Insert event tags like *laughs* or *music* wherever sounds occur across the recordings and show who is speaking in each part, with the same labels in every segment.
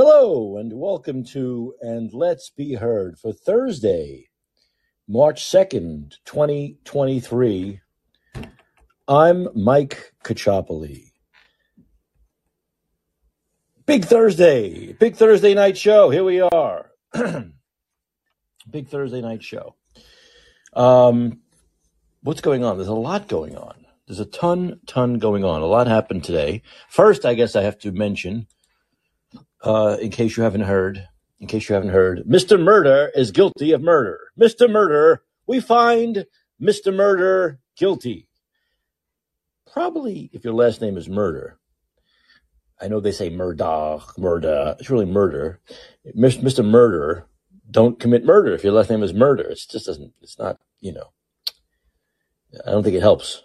Speaker 1: Hello and welcome to And Let's Be Heard for Thursday, March 2nd, 2023. I'm Mike Caccioppoli. Big Thursday, big Thursday night show. Here we are. *clears throat* big Thursday night show. Um, what's going on? There's a lot going on. There's a ton, ton going on. A lot happened today. First, I guess I have to mention uh, in case you haven't heard, in case you haven't heard, Mr. Murder is guilty of murder. Mr. Murder, we find Mr. Murder guilty. Probably if your last name is Murder. I know they say murder, murder. It's really murder. Mr. Murder, don't commit murder if your last name is Murder. It just doesn't, it's not, you know, I don't think it helps.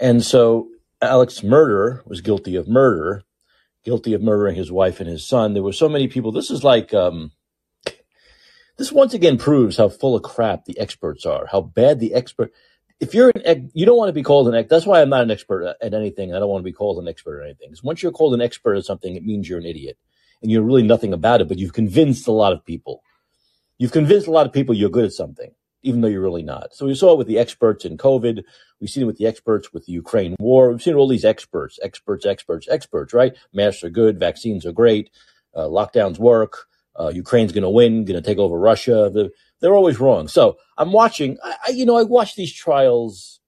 Speaker 1: And so Alex Murder was guilty of murder guilty of murdering his wife and his son. There were so many people. This is like, um, this once again proves how full of crap the experts are, how bad the expert. If you're an, you don't want to be called an expert. That's why I'm not an expert at anything. I don't want to be called an expert at anything. Because once you're called an expert at something, it means you're an idiot and you're really nothing about it. But you've convinced a lot of people. You've convinced a lot of people you're good at something even though you're really not. So we saw it with the experts in COVID. We've seen it with the experts with the Ukraine war. We've seen all these experts, experts, experts, experts, right? Masks are good. Vaccines are great. Uh, lockdowns work. Uh, Ukraine's going to win, going to take over Russia. The, they're always wrong. So I'm watching, I, I, you know, I watch these trials,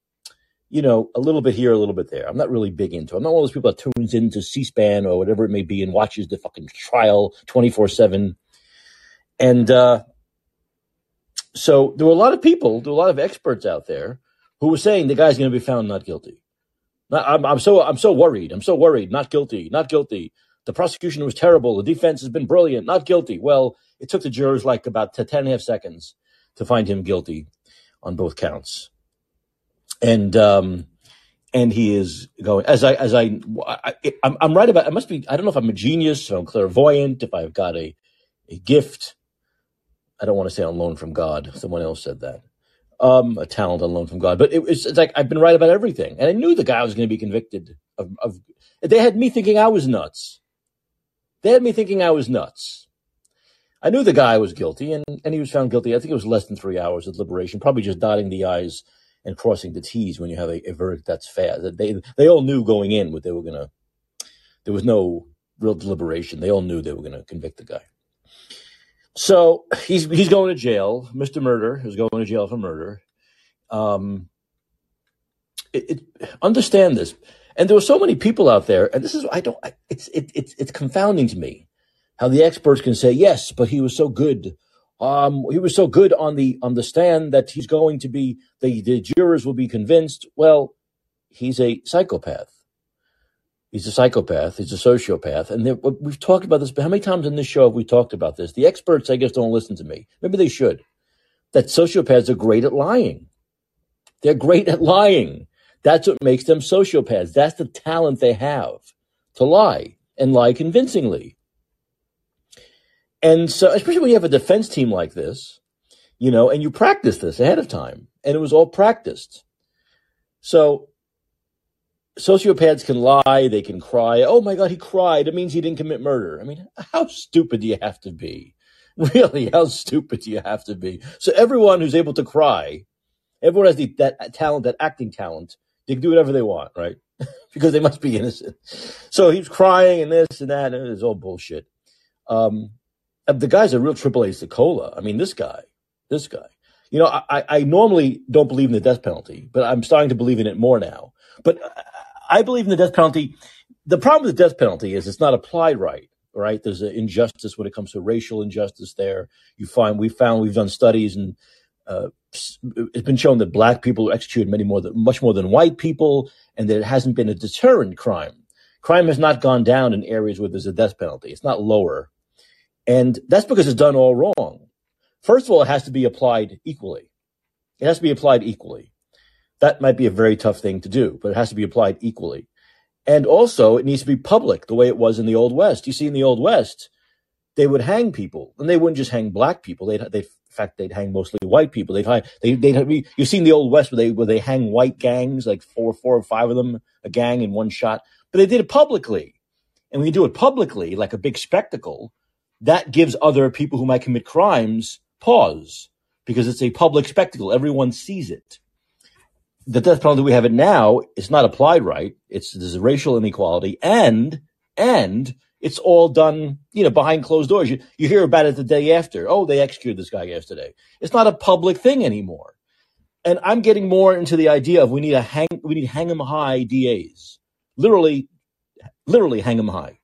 Speaker 1: you know, a little bit here, a little bit there. I'm not really big into it. I'm not one of those people that tunes into C-SPAN or whatever it may be and watches the fucking trial 24 seven. And, uh, so there were a lot of people, there were a lot of experts out there who were saying the guy's going to be found not guilty. I'm, I'm so I'm so worried. I'm so worried. Not guilty. Not guilty. The prosecution was terrible. The defense has been brilliant. Not guilty. Well, it took the jurors like about 10 and a half seconds to find him guilty on both counts. And um, and he is going as I as I, I I'm, I'm right about. I must be. I don't know if I'm a genius, if I'm clairvoyant, if I've got a a gift I don't want to say on loan from God. Someone else said that. Um, a talent on loan from God. But it, it's, it's like I've been right about everything. And I knew the guy was going to be convicted of, of, they had me thinking I was nuts. They had me thinking I was nuts. I knew the guy was guilty and, and he was found guilty. I think it was less than three hours of deliberation, probably just dotting the I's and crossing the T's when you have a, a verdict that's fast. They, they all knew going in what they were going to, there was no real deliberation. They all knew they were going to convict the guy. So he's he's going to jail. Mr. Murder is going to jail for murder. Um, it, it, understand this, and there were so many people out there, and this is I don't. It's it, it's it's confounding to me how the experts can say yes, but he was so good. Um, he was so good on the on the stand that he's going to be the the jurors will be convinced. Well, he's a psychopath. He's a psychopath. He's a sociopath. And we've talked about this, but how many times in this show have we talked about this? The experts, I guess, don't listen to me. Maybe they should. That sociopaths are great at lying. They're great at lying. That's what makes them sociopaths. That's the talent they have to lie and lie convincingly. And so, especially when you have a defense team like this, you know, and you practice this ahead of time, and it was all practiced. So sociopaths can lie, they can cry. Oh my God, he cried. It means he didn't commit murder. I mean, how stupid do you have to be? *laughs* Really, how stupid do you have to be? So everyone who's able to cry, everyone has the, that talent, that acting talent. They can do whatever they want, right? *laughs* because they must be innocent. So he's crying and this and that, and it's all bullshit. Um, the guy's a real triple A cola. I mean, this guy, this guy. You know, I, I normally don't believe in the death penalty, but I'm starting to believe in it more now. But I believe in the death penalty. The problem with the death penalty is it's not applied right. Right? There's an injustice when it comes to racial injustice. There, you find we found we've done studies and uh, it's been shown that black people are executed many more than much more than white people, and that it hasn't been a deterrent crime. Crime has not gone down in areas where there's a death penalty. It's not lower, and that's because it's done all wrong. First of all, it has to be applied equally. It has to be applied equally. That might be a very tough thing to do, but it has to be applied equally. And also, it needs to be public the way it was in the Old West. You see, in the Old West, they would hang people, and they wouldn't just hang black people. They'd, they, in fact, they'd hang mostly white people. They'd hang, they, they'd you've seen the Old West where they, where they hang white gangs, like four, four or five of them, a gang in one shot, but they did it publicly. and when you do it publicly, like a big spectacle, that gives other people who might commit crimes pause because it's a public spectacle. Everyone sees it. The death penalty we have it now is not applied right. It's there's racial inequality and and it's all done, you know, behind closed doors. You, you hear about it the day after. Oh, they executed this guy yesterday. It's not a public thing anymore. And I'm getting more into the idea of we need a hang, we need hang 'em high DAs. Literally, literally hang 'em high.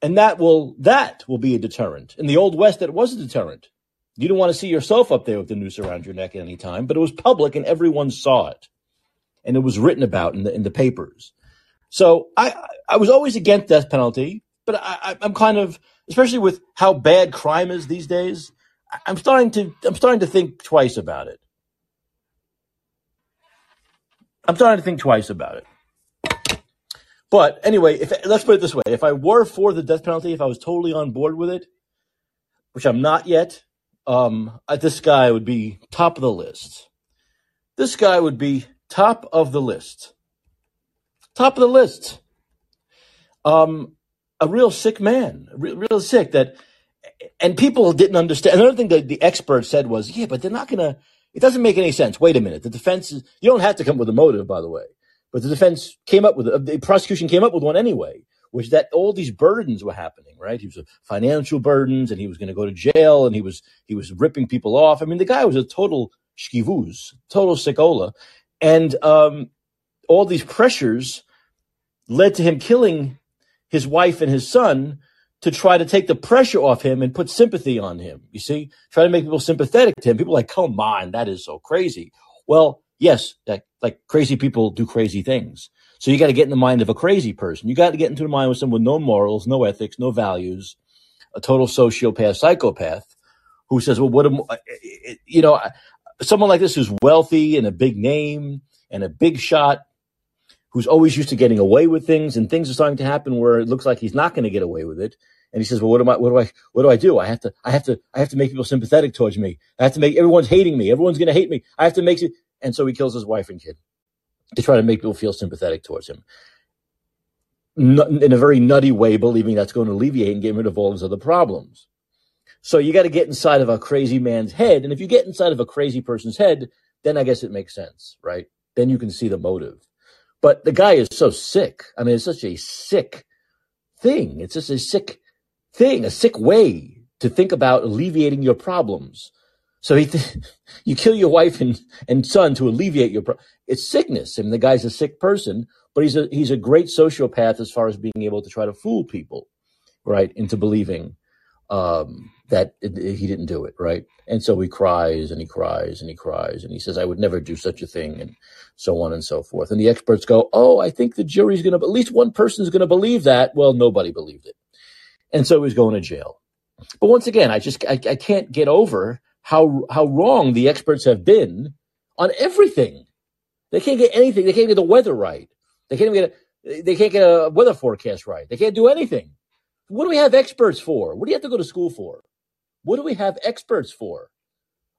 Speaker 1: And that will, that will be a deterrent. In the old West, that was a deterrent. You don't want to see yourself up there with the noose around your neck at any time, but it was public and everyone saw it. And it was written about in the, in the papers. So I, I was always against death penalty but I, I'm kind of, especially with how bad crime is these days, I'm starting to, I'm starting to think twice about it. I'm starting to think twice about it. But anyway, if let's put it this way: if I were for the death penalty, if I was totally on board with it, which I'm not yet, um, this guy would be top of the list. This guy would be top of the list. Top of the list. Um, a real sick man, real, real sick that, and people didn't understand. Another thing that the expert said was, yeah, but they're not going to, it doesn't make any sense. Wait a minute. The defense is, you don't have to come with a motive, by the way, but the defense came up with, the prosecution came up with one anyway, which that all these burdens were happening, right? He was financial burdens and he was going to go to jail and he was, he was ripping people off. I mean, the guy was a total shkivuz, total sikola. And, um, all these pressures led to him killing his wife and his son to try to take the pressure off him and put sympathy on him. You see, try to make people sympathetic to him. People like, come on, that is so crazy. Well, yes, that, like crazy people do crazy things. So you got to get in the mind of a crazy person. You got to get into the mind of someone with no morals, no ethics, no values, a total sociopath, psychopath, who says, "Well, what am uh, uh, uh, you know?" Someone like this who's wealthy and a big name and a big shot who's always used to getting away with things and things are starting to happen where it looks like he's not going to get away with it. And he says, well, what am I, what do I, what do I do? I have to, I have to, I have to make people sympathetic towards me. I have to make, everyone's hating me. Everyone's going to hate me. I have to make it. And so he kills his wife and kid to try to make people feel sympathetic towards him. In a very nutty way, believing that's going to alleviate and get rid of all his other problems. So you got to get inside of a crazy man's head. And if you get inside of a crazy person's head, then I guess it makes sense, right? Then you can see the motive. But the guy is so sick. I mean, it's such a sick thing. It's just a sick thing, a sick way to think about alleviating your problems. So he, th- *laughs* you kill your wife and, and son to alleviate your. It's sickness. I mean, the guy's a sick person, but he's a, he's a great sociopath as far as being able to try to fool people, right, into believing um, that he didn't do it, right? And so he cries and he cries and he cries and he says, I would never do such a thing and so on and so forth. And the experts go, Oh, I think the jury's going to, at least one person's going to believe that. Well, nobody believed it. And so he's going to jail. But once again, I just, I, I can't get over how, how wrong the experts have been on everything. They can't get anything. They can't get the weather right. They can't even get a, they can't get a weather forecast right. They can't do anything. What do we have experts for? What do you have to go to school for? What do we have experts for?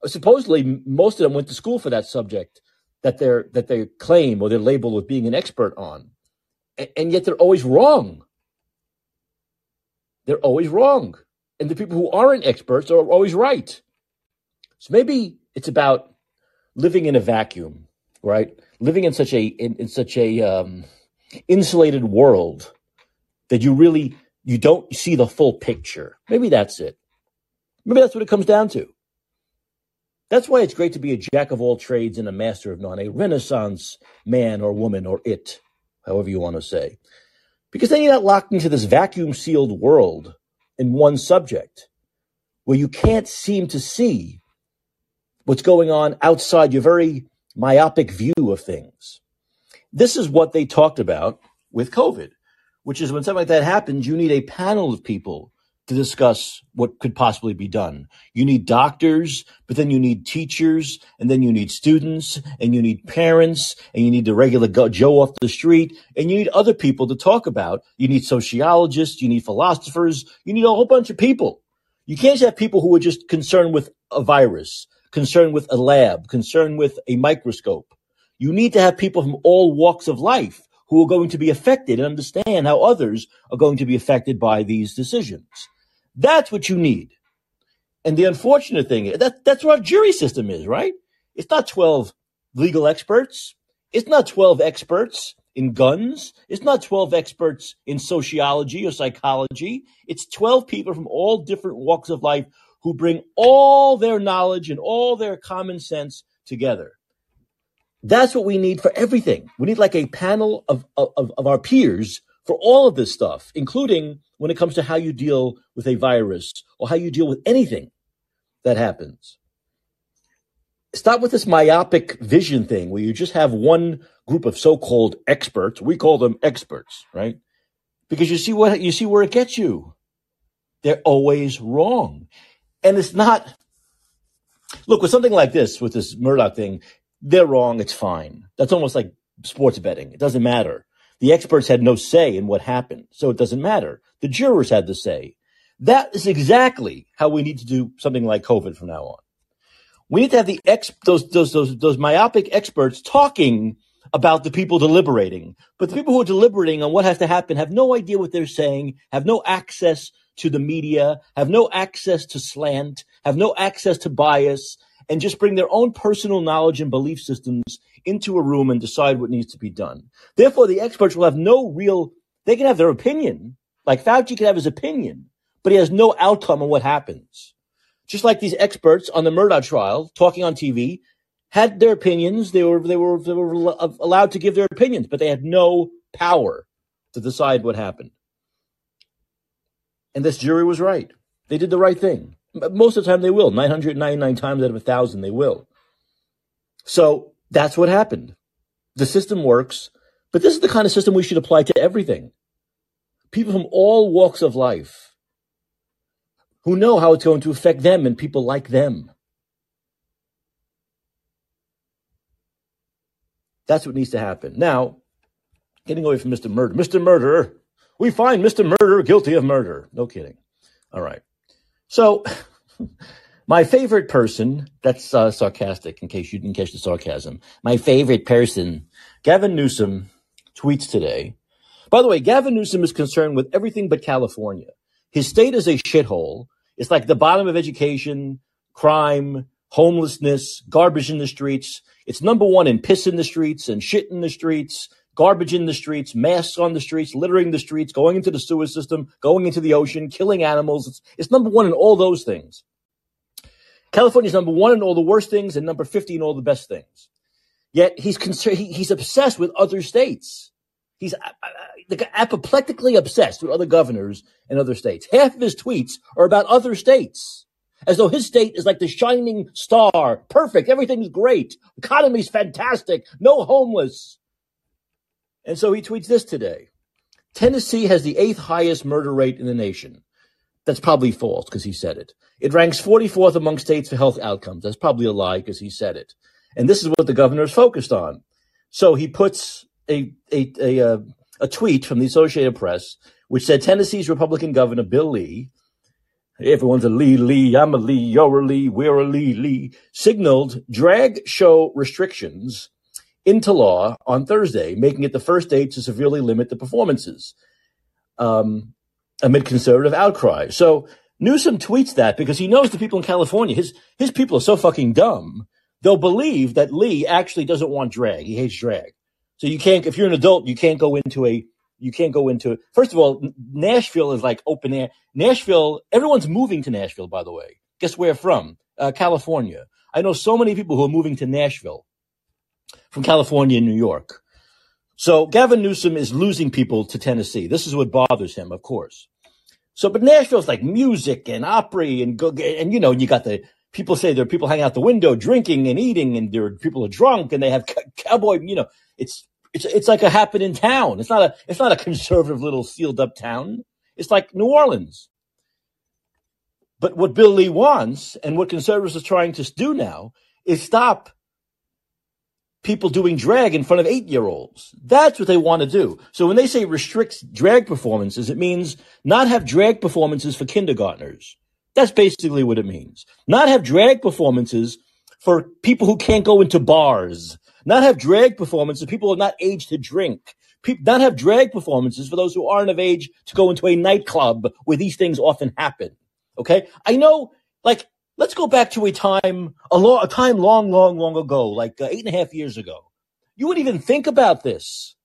Speaker 1: Supposedly, most of them went to school for that subject that they're that they claim or they're labeled with being an expert on, and yet they're always wrong. They're always wrong, and the people who aren't experts are always right. So maybe it's about living in a vacuum, right? Living in such a in, in such a um, insulated world that you really you don't see the full picture. Maybe that's it. Maybe that's what it comes down to. That's why it's great to be a jack of all trades and a master of none, a renaissance man or woman or it, however you want to say. Because then you're not locked into this vacuum sealed world in one subject where you can't seem to see what's going on outside your very myopic view of things. This is what they talked about with COVID which is when something like that happens, you need a panel of people to discuss what could possibly be done. You need doctors, but then you need teachers, and then you need students, and you need parents, and you need the regular Joe off the street, and you need other people to talk about. You need sociologists, you need philosophers, you need a whole bunch of people. You can't have people who are just concerned with a virus, concerned with a lab, concerned with a microscope. You need to have people from all walks of life who are going to be affected and understand how others are going to be affected by these decisions. That's what you need. And the unfortunate thing is that that's what our jury system is, right? It's not 12 legal experts. It's not 12 experts in guns. It's not 12 experts in sociology or psychology. It's 12 people from all different walks of life who bring all their knowledge and all their common sense together. That's what we need for everything. We need like a panel of, of, of our peers for all of this stuff, including when it comes to how you deal with a virus or how you deal with anything that happens. Stop with this myopic vision thing where you just have one group of so-called experts. We call them experts, right? Because you see what you see where it gets you. They're always wrong. And it's not look with something like this, with this Murdaugh thing, they're wrong, it's fine. That's almost like sports betting. It doesn't matter. The experts had no say in what happened, so it doesn't matter. The jurors had the say. That is exactly how we need to do something like COVID from now on. We need to have the ex those those those those myopic experts talking about the people deliberating. But the people who are deliberating on what has to happen have no idea what they're saying, have no access to the media, have no access to slant, have no access to bias, and just bring their own personal knowledge and belief systems into a room and decide what needs to be done. Therefore, the experts will have no real, they can have their opinion. Like Fauci can have his opinion, but he has no outcome on what happens. Just like these experts on the Murdaugh trial talking on TV had their opinions. They were, they were, they were allowed to give their opinions, but they had no power to decide what happened. And this jury was right. They did the right thing. Most of the time they will. 999 times out of a thousand, they will. So that's what happened. The system works, but this is the kind of system we should apply to everything. People from all walks of life who know how it's going to affect them and people like them. That's what needs to happen. Now, getting away from Mr. Murder. Mr. Murderer, we find Mr. Murderer guilty of murder. No kidding. All right. So, *laughs* my favorite person, that's uh, sarcastic in case you didn't catch the sarcasm. My favorite person, Gavin Newsom, tweets today. By the way, Gavin Newsom is concerned with everything but California. His state is a shithole. It's like the bottom of education, crime, homelessness, garbage in the streets. It's number one in piss in the streets and shit in the streets garbage in the streets, masks on the streets, littering the streets, going into the sewer system, going into the ocean, killing animals. It's, it's number one in all those things. California's number one in all the worst things and number 50 in all the best things. Yet he's concerned, he, he's obsessed with other states. He's uh, uh, apoplectically obsessed with other governors and other states. Half of his tweets are about other states. As though his state is like the shining star. Perfect. Everything's great. Economy's fantastic. No homeless. And so he tweets this today. Tennessee has the eighth highest murder rate in the nation. That's probably false because he said it. It ranks 44th among states for health outcomes. That's probably a lie because he said it. And this is what the governor is focused on. So he puts a, a, a, uh, a tweet from the Associated Press, which said Tennessee's Republican governor, Bill Lee, everyone's a Lee, Lee, I'm a Lee, you're a Lee, we're a Lee, Lee, signaled drag show restrictions into law on Thursday, making it the first state to severely limit the performances um, amid conservative outcry. So Newsom tweets that because he knows the people in California, his his people are so fucking dumb, they'll believe that Lee actually doesn't want drag. He hates drag. So you can't, if you're an adult, you can't go into a, you can't go into, first of all, Nashville is like open air. Nashville, everyone's moving to Nashville, by the way. Guess where from? Uh, California. I know so many people who are moving to Nashville from California and New York. So Gavin Newsom is losing people to Tennessee. This is what bothers him, of course. So, but Nashville's like music and opera and go, and you know, you got the people say there are people hanging out the window drinking and eating and there are people are drunk and they have cowboy, you know, it's, it's, it's like a happening town. It's not a, it's not a *laughs* conservative little sealed up town. It's like New Orleans. But what Bill Lee wants and what conservatives are trying to do now is stop people doing drag in front of eight year olds. That's what they want to do. So when they say restricts drag performances, it means not have drag performances for kindergartners. That's basically what it means. Not have drag performances for people who can't go into bars. Not have drag performances, for people who are not aged to drink. Not have drag performances for those who aren't of age to go into a nightclub where these things often happen. Okay, I know. Like, let's go back to a time a, long, a time long, long, long ago, like uh, eight and a half years ago. You wouldn't even think about this.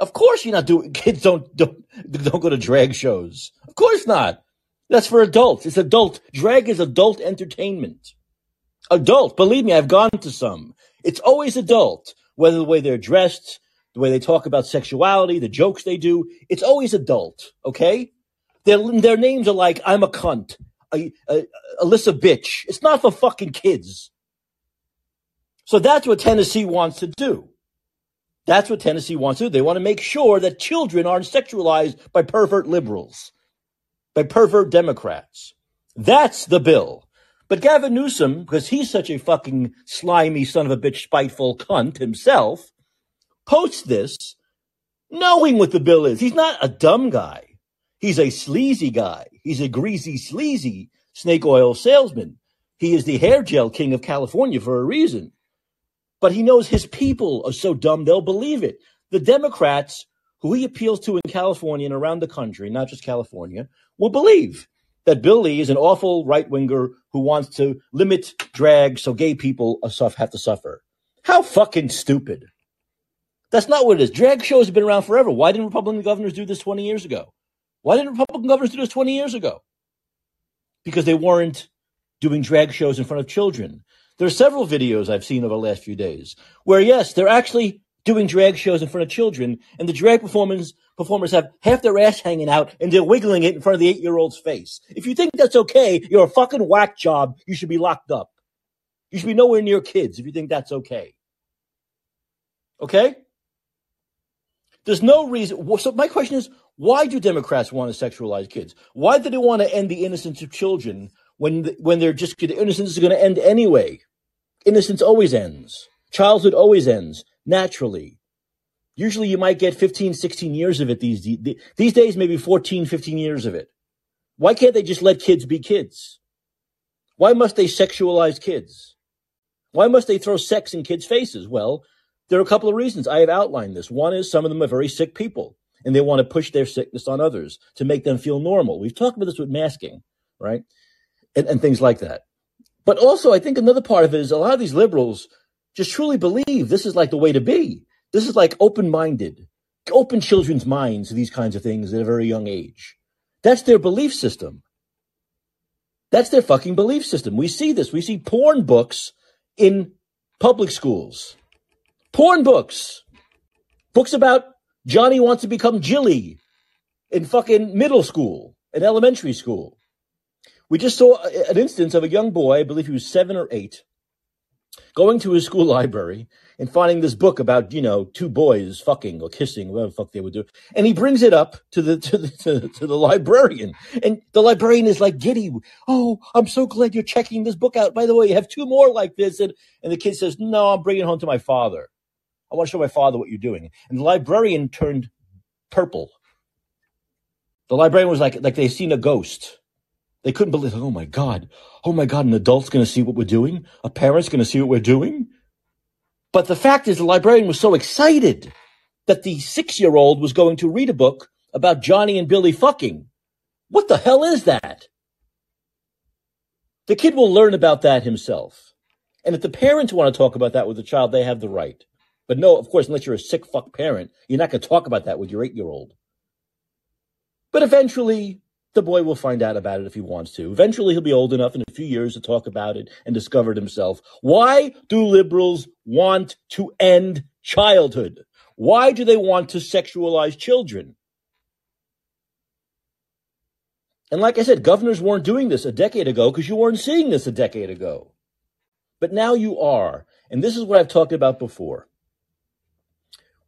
Speaker 1: Of course, you're not doing. *laughs* Kids don't don't don't go to drag shows. Of course not. That's for adults. It's adult. Drag is adult entertainment. Adult. Believe me, I've gone to some. It's always adult. Whether the way they're dressed, the way they talk about sexuality, the jokes they do, it's always adult. Okay. Their their names are like I'm a cunt, a, a, Alyssa bitch. It's not for fucking kids. So that's what Tennessee wants to do. That's what Tennessee wants to do. They want to make sure that children aren't sexualized by pervert liberals, by pervert Democrats. That's the bill. But Gavin Newsom, because he's such a fucking slimy son of a bitch, spiteful cunt himself, posts this knowing what the bill is. He's not a dumb guy. He's a sleazy guy. He's a greasy, sleazy snake oil salesman. He is the hair gel king of California for a reason but he knows his people are so dumb they'll believe it. The Democrats, who he appeals to in California and around the country, not just California, will believe that Bill Lee is an awful right winger who wants to limit drag so gay people have to suffer. How fucking stupid. That's not what it is. Drag shows have been around forever. Why didn't Republican governors do this 20 years ago? Why didn't Republican governors do this 20 years ago? Because they weren't doing drag shows in front of children. There are several videos I've seen over the last few days where, yes, they're actually doing drag shows in front of children, and the drag performers performers have half their ass hanging out and they're wiggling it in front of the eight year old's face. If you think that's okay, you're a fucking whack job. You should be locked up. You should be nowhere near kids if you think that's okay. Okay? There's no reason. So my question is, why do Democrats want to sexualize kids? Why do they want to end the innocence of children when when they're just the innocence is going to end anyway. Innocence always ends. Childhood always ends naturally. Usually you might get 15, 16 years of it these these days maybe 14, 15 years of it. Why can't they just let kids be kids? Why must they sexualize kids? Why must they throw sex in kids' faces? Well, there are a couple of reasons. I have outlined this. One is some of them are very sick people and they want to push their sickness on others to make them feel normal. We've talked about this with masking, right? and, and things like that. But also, I think another part of it is a lot of these liberals just truly believe this is like the way to be. This is like open minded, open children's minds to these kinds of things at a very young age. That's their belief system. That's their fucking belief system. We see this. We see porn books in public schools. Porn books. Books about Johnny wants to become Jilly in fucking middle school and elementary school. We just saw an instance of a young boy, I believe he was seven or eight, going to his school *laughs* library and finding this book about, you know, two boys fucking or kissing, whatever the fuck they would do. And he brings it up to the, *laughs* to the, to, to the librarian. And the librarian is like giddy. Oh, I'm so glad you're checking this book out. By the way, you have two more like this. And, and the kid says, no, I'm bringing it home to my father. I want to show my father what you're doing. And the librarian turned purple. The librarian was like, like they've seen a ghost. They couldn't believe, oh my God, oh my God, an adult's going to see what we're doing? A parent's going to see what we're doing? But the fact is, the librarian was so excited that the six year old was going to read a book about Johnny and Billy fucking. What the hell is that? The kid will learn about that himself. And if the parents want to talk about that with the child, they have the right. But no, of course, unless you're a sick fuck parent, you're not going to talk about that with your eight year old. But eventually, the boy will find out about it if he wants to. Eventually, he'll be old enough in a few years to talk about it and discover it himself. Why do liberals want to end childhood? Why do they want to sexualize children? And like I said, governors weren't doing this a decade ago because you weren't seeing this a decade ago. But now you are. And this is what I've talked about before.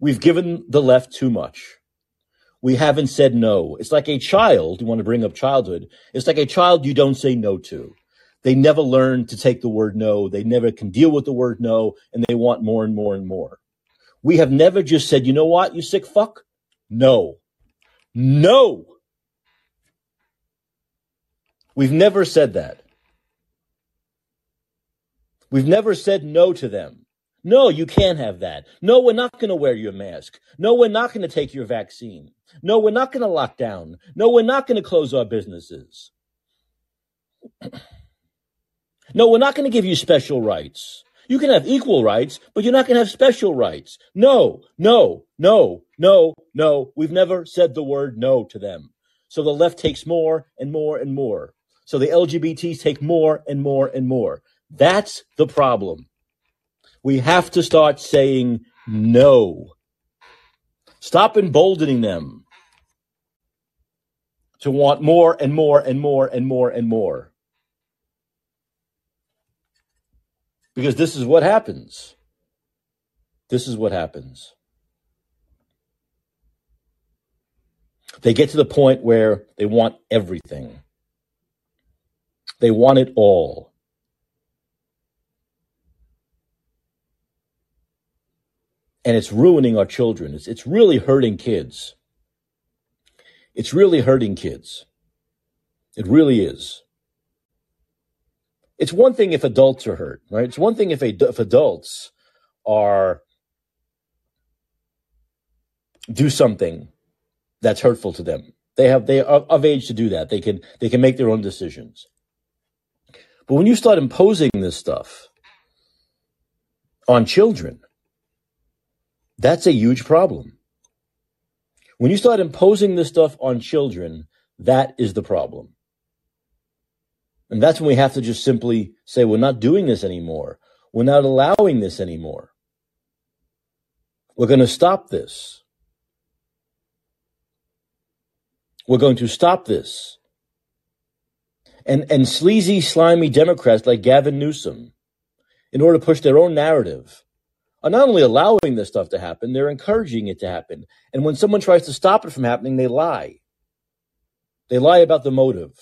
Speaker 1: We've given the left too much we haven't said no. It's like a child, you want to bring up childhood. It's like a child you don't say no to. They never learn to take the word no. They never can deal with the word no, and they want more and more and more. We have never just said, you know what, you sick fuck? No. No. We've never said that. We've never said no to them. No, you can't have that. No, we're not going to wear your mask. No, we're not going to take your vaccine. No, we're not going to lock down. No, we're not going to close our businesses. *clears throat* no, we're not going to give you special rights. You can have equal rights, but you're not going to have special rights. No, no, no, no, no. We've never said the word no to them. So the left takes more and more and more. So the LGBTs take more and more and more. That's the problem. We have to start saying no. Stop emboldening them to want more and more and more and more and more. Because this is what happens. This is what happens. They get to the point where they want everything. They want it all. And it's ruining our children. It's, it's really hurting kids. It's really hurting kids. It really is. It's one thing if adults are hurt, right? It's one thing if, a, if adults are do something that's hurtful to them. They have they are of age to do that. They can they can make their own decisions. But when you start imposing this stuff on children, that's a huge problem. When you start imposing this stuff on children, that is the problem. And that's when we have to just simply say, we're not doing this anymore. We're not allowing this anymore. We're going to stop this. We're going to stop this. And, and sleazy, slimy Democrats like Gavin Newsom, in order to push their own narrative, are not only allowing this stuff to happen, they're encouraging it to happen. And when someone tries to stop it from happening, they lie. They lie about the motive.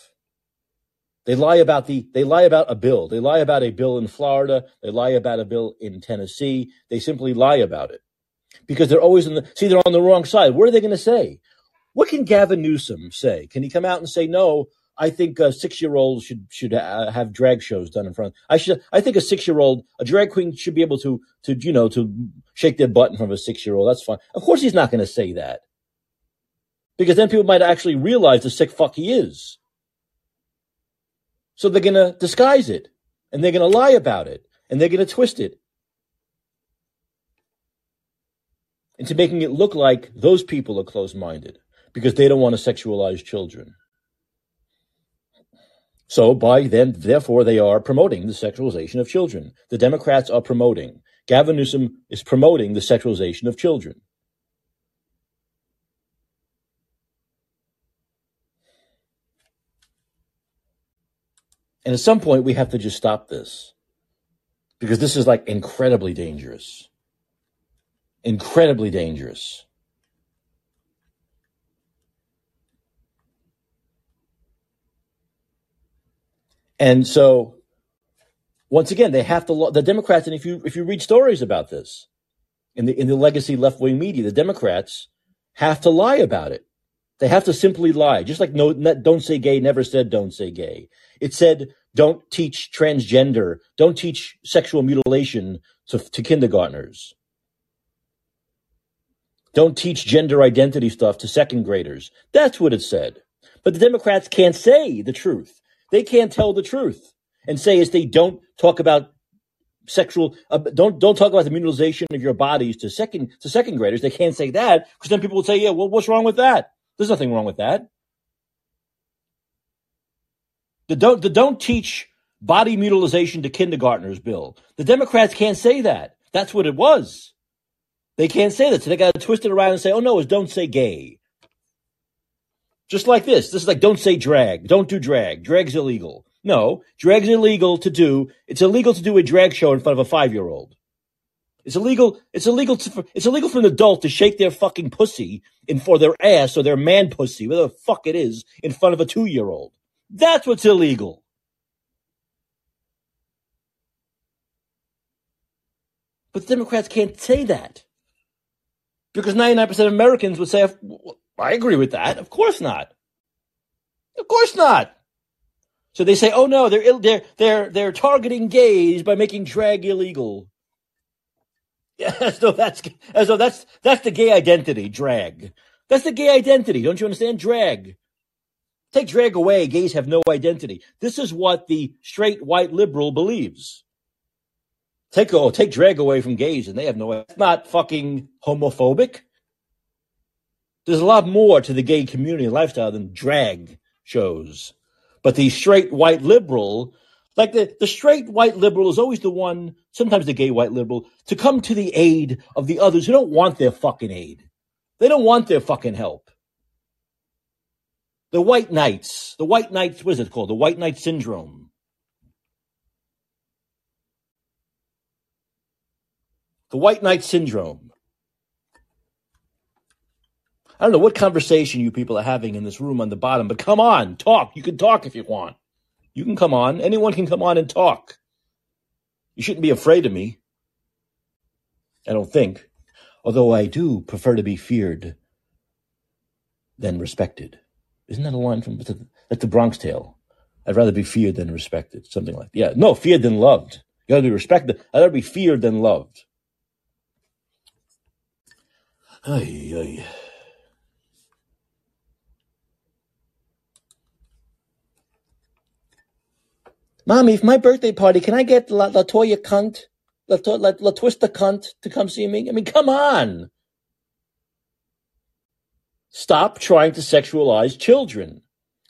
Speaker 1: They lie about the they lie about a bill. They lie about a bill in Florida. They lie about a bill in Tennessee. They simply lie about it because they're always in the see they're on the wrong side. What are they going to say? What can Gavin Newsom say? Can he come out and say, no, I think a six year old should should uh, have drag shows done in front. I should. I think a six year old, a drag queen, should be able to to you know to shake their butt in front of a six year old. That's fine. Of course, he's not going to say that because then people might actually realize the sick fuck he is. So they're going to disguise it and they're going to lie about it and they're going to twist it into making it look like those people are closed minded because they don't want to sexualize children. So by then, therefore, they are promoting the sexualization of children. The Democrats are promoting. Gavin Newsom is promoting the sexualization of children. And at some point, we have to just stop this because this is like incredibly dangerous. Incredibly dangerous. And so, once again, they have to the Democrats. And if you if you read stories about this in the in the legacy left wing media, the Democrats have to lie about it. They have to simply lie, just like no, don't say gay never said don't say gay. It said don't teach transgender, don't teach sexual mutilation to, to kindergartners. Don't teach gender identity stuff to second graders. That's what it said. But the Democrats can't say the truth. They can't tell the truth and say is they don't talk about sexual uh, don't don't talk about the mutilization of your bodies to second to second graders. They can't say that because then people will say, yeah, well, what's wrong with that? There's nothing wrong with that. The don't the don't teach body mutilization to kindergartners bill. The Democrats can't say that. That's what it was. They can't say that. So they got to twist it around and say, oh no, it's don't say gay. Just like this. This is like don't say drag. Don't do drag. Drag's illegal. No, drag's illegal to do. It's illegal to do a drag show in front of a five year old. It's illegal. It's illegal. To, it's illegal for an adult to shake their fucking pussy in for their ass or their man pussy, whatever the fuck it is, in front of a two year old. That's what's illegal. But Democrats can't say that because 99% of Americans would say, I agree with that. Of course not. Of course not. So they say, "Oh no, they're they're they're they're targeting gays by making drag illegal." *laughs* as though that's as though that's that's the gay identity, drag. That's the gay identity. Don't you understand? Drag. Take drag away, gays have no identity. This is what the straight white liberal believes. Take oh, take drag away from gays and they have no it's not fucking homophobic. There's a lot more to the gay community lifestyle than drag shows. But the straight white liberal, like the, the straight white liberal is always the one, sometimes the gay white liberal, to come to the aid of the others who don't want their fucking aid. They don't want their fucking help. The white knights, the white knights, what is it called? The white knight syndrome. The white knight syndrome. I don't know what conversation you people are having in this room on the bottom, but come on, talk. You can talk if you want. You can come on. Anyone can come on and talk. You shouldn't be afraid of me. I don't think. Although I do prefer to be feared than respected. Isn't that a line from that's the Bronx Tale? I'd rather be feared than respected. Something like that. Yeah. No, feared than loved. You gotta be respected. I'd rather be feared than loved. Ay, ay. Mommy, for my birthday party, can I get La, La Toya cunt? La, La, La Twista cunt to come see me? I mean, come on. Stop trying to sexualize children.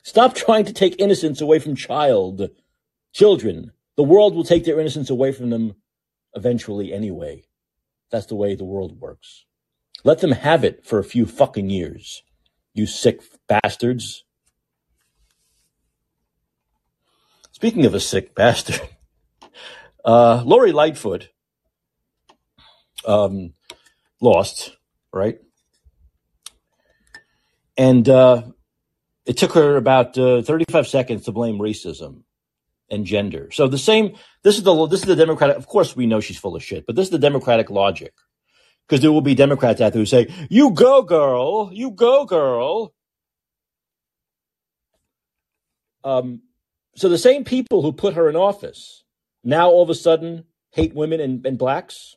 Speaker 1: Stop trying to take innocence away from child children. The world will take their innocence away from them eventually anyway. That's the way the world works. Let them have it for a few fucking years. You sick bastards. Speaking of a sick bastard, *laughs* uh, Lori Lightfoot um, lost, right? And uh, it took her about uh, 35 seconds to blame racism and gender. So the same. This is the this is the Democratic. Of course, we know she's full of shit, but this is the Democratic logic because there will be Democrats out there who say, "You go, girl. You go, girl." Um, so the same people who put her in office now all of a sudden hate women and, and blacks.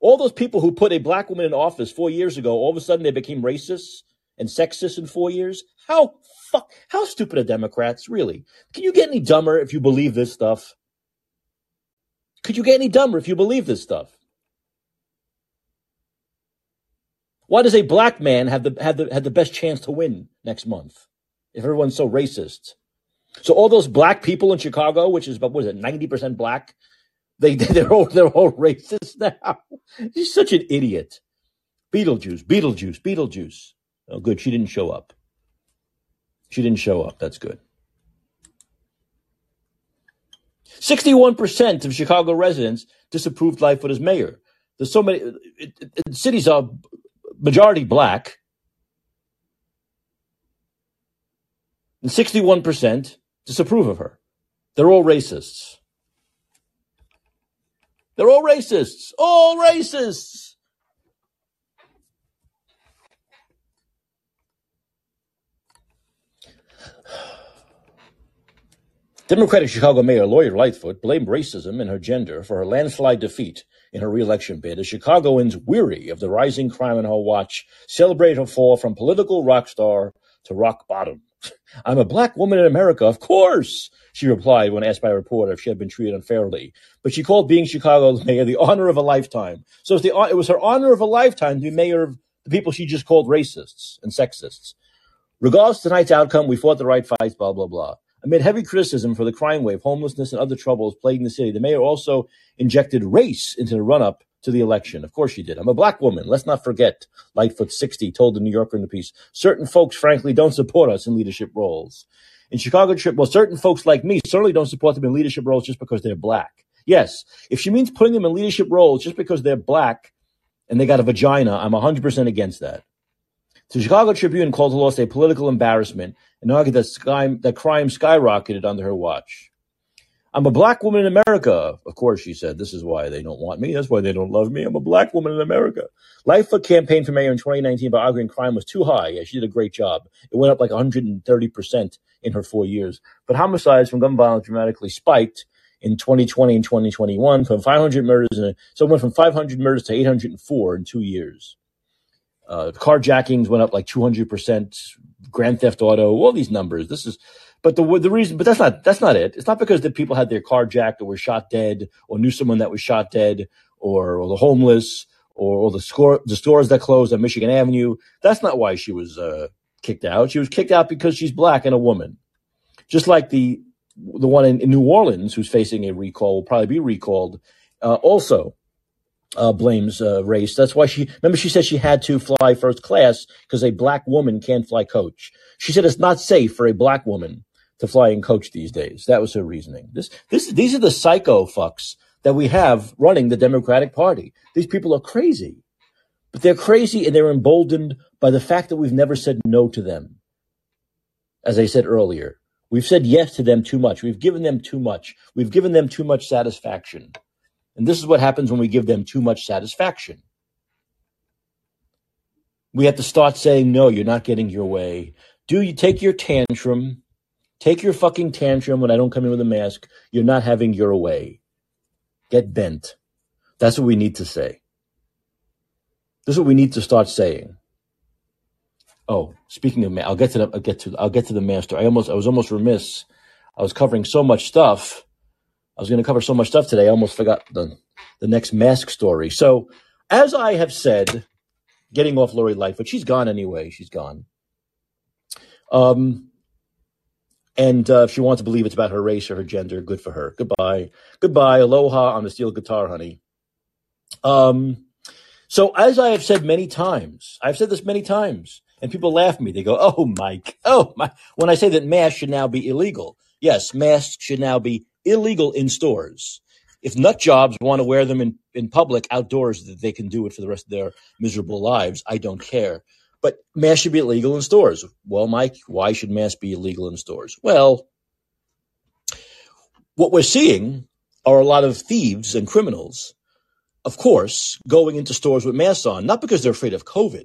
Speaker 1: All those people who put a black woman in office four years ago, all of a sudden they became racist and sexist in four years. How fuck? How stupid are Democrats? Really? Can you get any dumber if you believe this stuff? Could you get any dumber if you believe this stuff? Why does a black man have the have the have the best chance to win next month if everyone's so racist? So all those black people in Chicago, which is about what is it, ninety percent black, they *laughs* they're all they're all racist now. *laughs* He's such an idiot. Beetlejuice, Beetlejuice, Beetlejuice. Oh, good. She didn't show up. She didn't show up. That's good. 61% of Chicago residents disapproved Lightfoot as mayor. There's so many it, it, cities are majority black, and 61% disapprove of her. They're all racists. They're all racists. All racists. Democratic Chicago Mayor Lori Lightfoot blamed racism and her gender for her landslide defeat in her reelection bid as Chicagoans, weary of the rising crime on her watch, celebrate her fall from political rock star to rock bottom. I'm a black woman in America, of course, she replied when asked by a reporter if she had been treated unfairly. But she called being Chicago's mayor the honor of a lifetime. So the, it was her honor of a lifetime to be mayor of the people she just called racists and sexists. Regardless of tonight's outcome, we fought the right fights, blah, blah, blah. Amid heavy criticism for the crime wave, homelessness, and other troubles plaguing the city, the mayor also injected race into the run up to the election. Of course she did. I'm a black woman. Let's not forget, Lightfoot 60 told the New Yorker in the piece. Certain folks, frankly, don't support us in leadership roles. In Chicago trip, well, certain folks like me certainly don't support them in leadership roles just because they're black. Yes, if she means putting them in leadership roles just because they're black and they got a vagina, I'm 100% against that. The Chicago Tribune called the loss a political embarrassment and argued that, sky, that crime skyrocketed under her watch. I'm a black woman in America. Of course, she said, this is why they don't want me. That's why they don't love me. I'm a black woman in America. Lightfoot campaigned for mayor in 2019 by arguing crime was too high. Yeah, she did a great job. It went up like 130% in her four years. But homicides from gun violence dramatically spiked in 2020 and 2021 from 500 murders, and so it went from 500 murders to 804 in two years. Uh, carjackings went up like 200%. Grand Theft Auto, all these numbers. This is, but the the reason, but that's not that's not it. It's not because the people had their car jacked or were shot dead or knew someone that was shot dead or, or the homeless or, or the score the stores that closed on Michigan Avenue. That's not why she was uh, kicked out. She was kicked out because she's black and a woman. Just like the the one in, in New Orleans who's facing a recall will probably be recalled. Uh, also, uh, blames uh, race. That's why she remember she said she had to fly first class because a black woman can't fly coach. She said it's not safe for a black woman to fly and coach these days. That was her reasoning. This this these are the psycho fucks that we have running the Democratic Party. These people are crazy, but they're crazy and they're emboldened by the fact that we've never said no to them. As I said earlier, we've said yes to them too much. We've given them too much. We've given them too much satisfaction. And this is what happens when we give them too much satisfaction. We have to start saying, no, you're not getting your way. Do you take your tantrum? Take your fucking tantrum when I don't come in with a mask. You're not having your way. Get bent. That's what we need to say. This is what we need to start saying. Oh, speaking of, I'll get to the, I'll get to, I'll get to the master. I almost, I was almost remiss. I was covering so much stuff I was going to cover so much stuff today, I almost forgot the, the next mask story. So, as I have said, getting off Lori Lightfoot, she's gone anyway. She's gone. Um, and uh, if she wants to believe it's about her race or her gender, good for her. Goodbye. Goodbye. Aloha on the steel guitar, honey. Um, so, as I have said many times, I've said this many times, and people laugh at me. They go, Oh, Mike. Oh, my. When I say that masks should now be illegal. Yes, masks should now be illegal in stores. If nut jobs want to wear them in, in public outdoors, that they can do it for the rest of their miserable lives. I don't care. But masks should be illegal in stores. Well, Mike, why should masks be illegal in stores? Well, what we're seeing are a lot of thieves and criminals, of course, going into stores with masks on, not because they're afraid of COVID,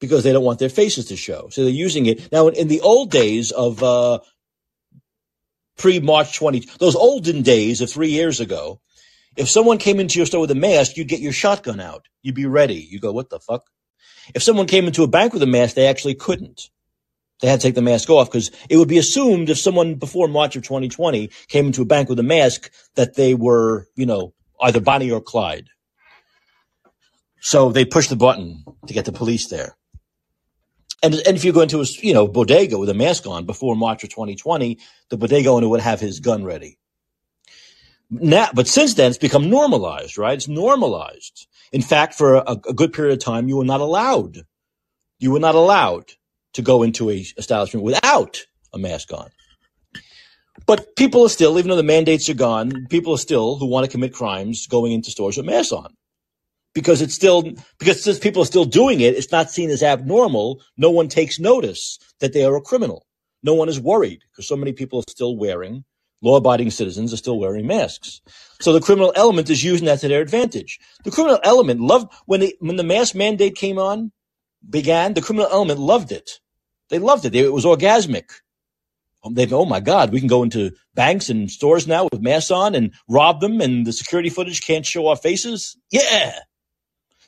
Speaker 1: because they don't want their faces to show. So they're using it. Now, in, in the old days of uh, pre March 20, those olden days of three years ago, if someone came into your store with a mask, you'd get your shotgun out. You'd be ready. You go, what the fuck? If someone came into a bank with a mask, they actually couldn't. They had to take the mask off because it would be assumed if someone before March of 2020 came into a bank with a mask that they were, you know, either Bonnie or Clyde. So they pushed the button to get the police there. And, and if you go into a you know bodega with a mask on before March of 2020, the bodega owner would have his gun ready. Now, but since then, it's become normalized, right? It's normalized. In fact, for a, a good period of time, you were not allowed. You were not allowed to go into a establishment without a mask on. But people are still, even though the mandates are gone, people are still who want to commit crimes going into stores with masks on because it's still because since people are still doing it, it's not seen as abnormal. No one takes notice that they are a criminal. No one is worried because so many people are still wearing law-abiding citizens are still wearing masks. So the criminal element is using that to their advantage. The criminal element loved when the when the mask mandate came on, began. The criminal element loved it. They loved it. It was orgasmic. Um, they oh my God, we can go into banks and stores now with masks on and rob them, and the security footage can't show our faces. Yeah,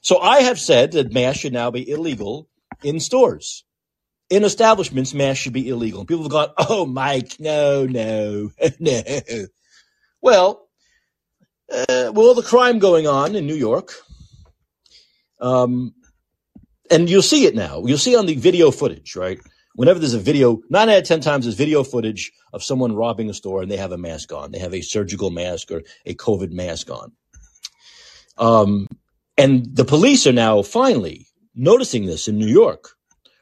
Speaker 1: so I have said that masks should now be illegal in stores. In establishments, masks should be illegal. people have gone, oh, Mike, no, no, *laughs* no. Well, uh, with all the crime going on in New York, um, and you'll see it now. You'll see on the video footage, right? Whenever there's a video, nine out of 10 times there's video footage of someone robbing a store and they have a mask on. They have a surgical mask or a COVID mask on. Um, and the police are now finally noticing this in New York,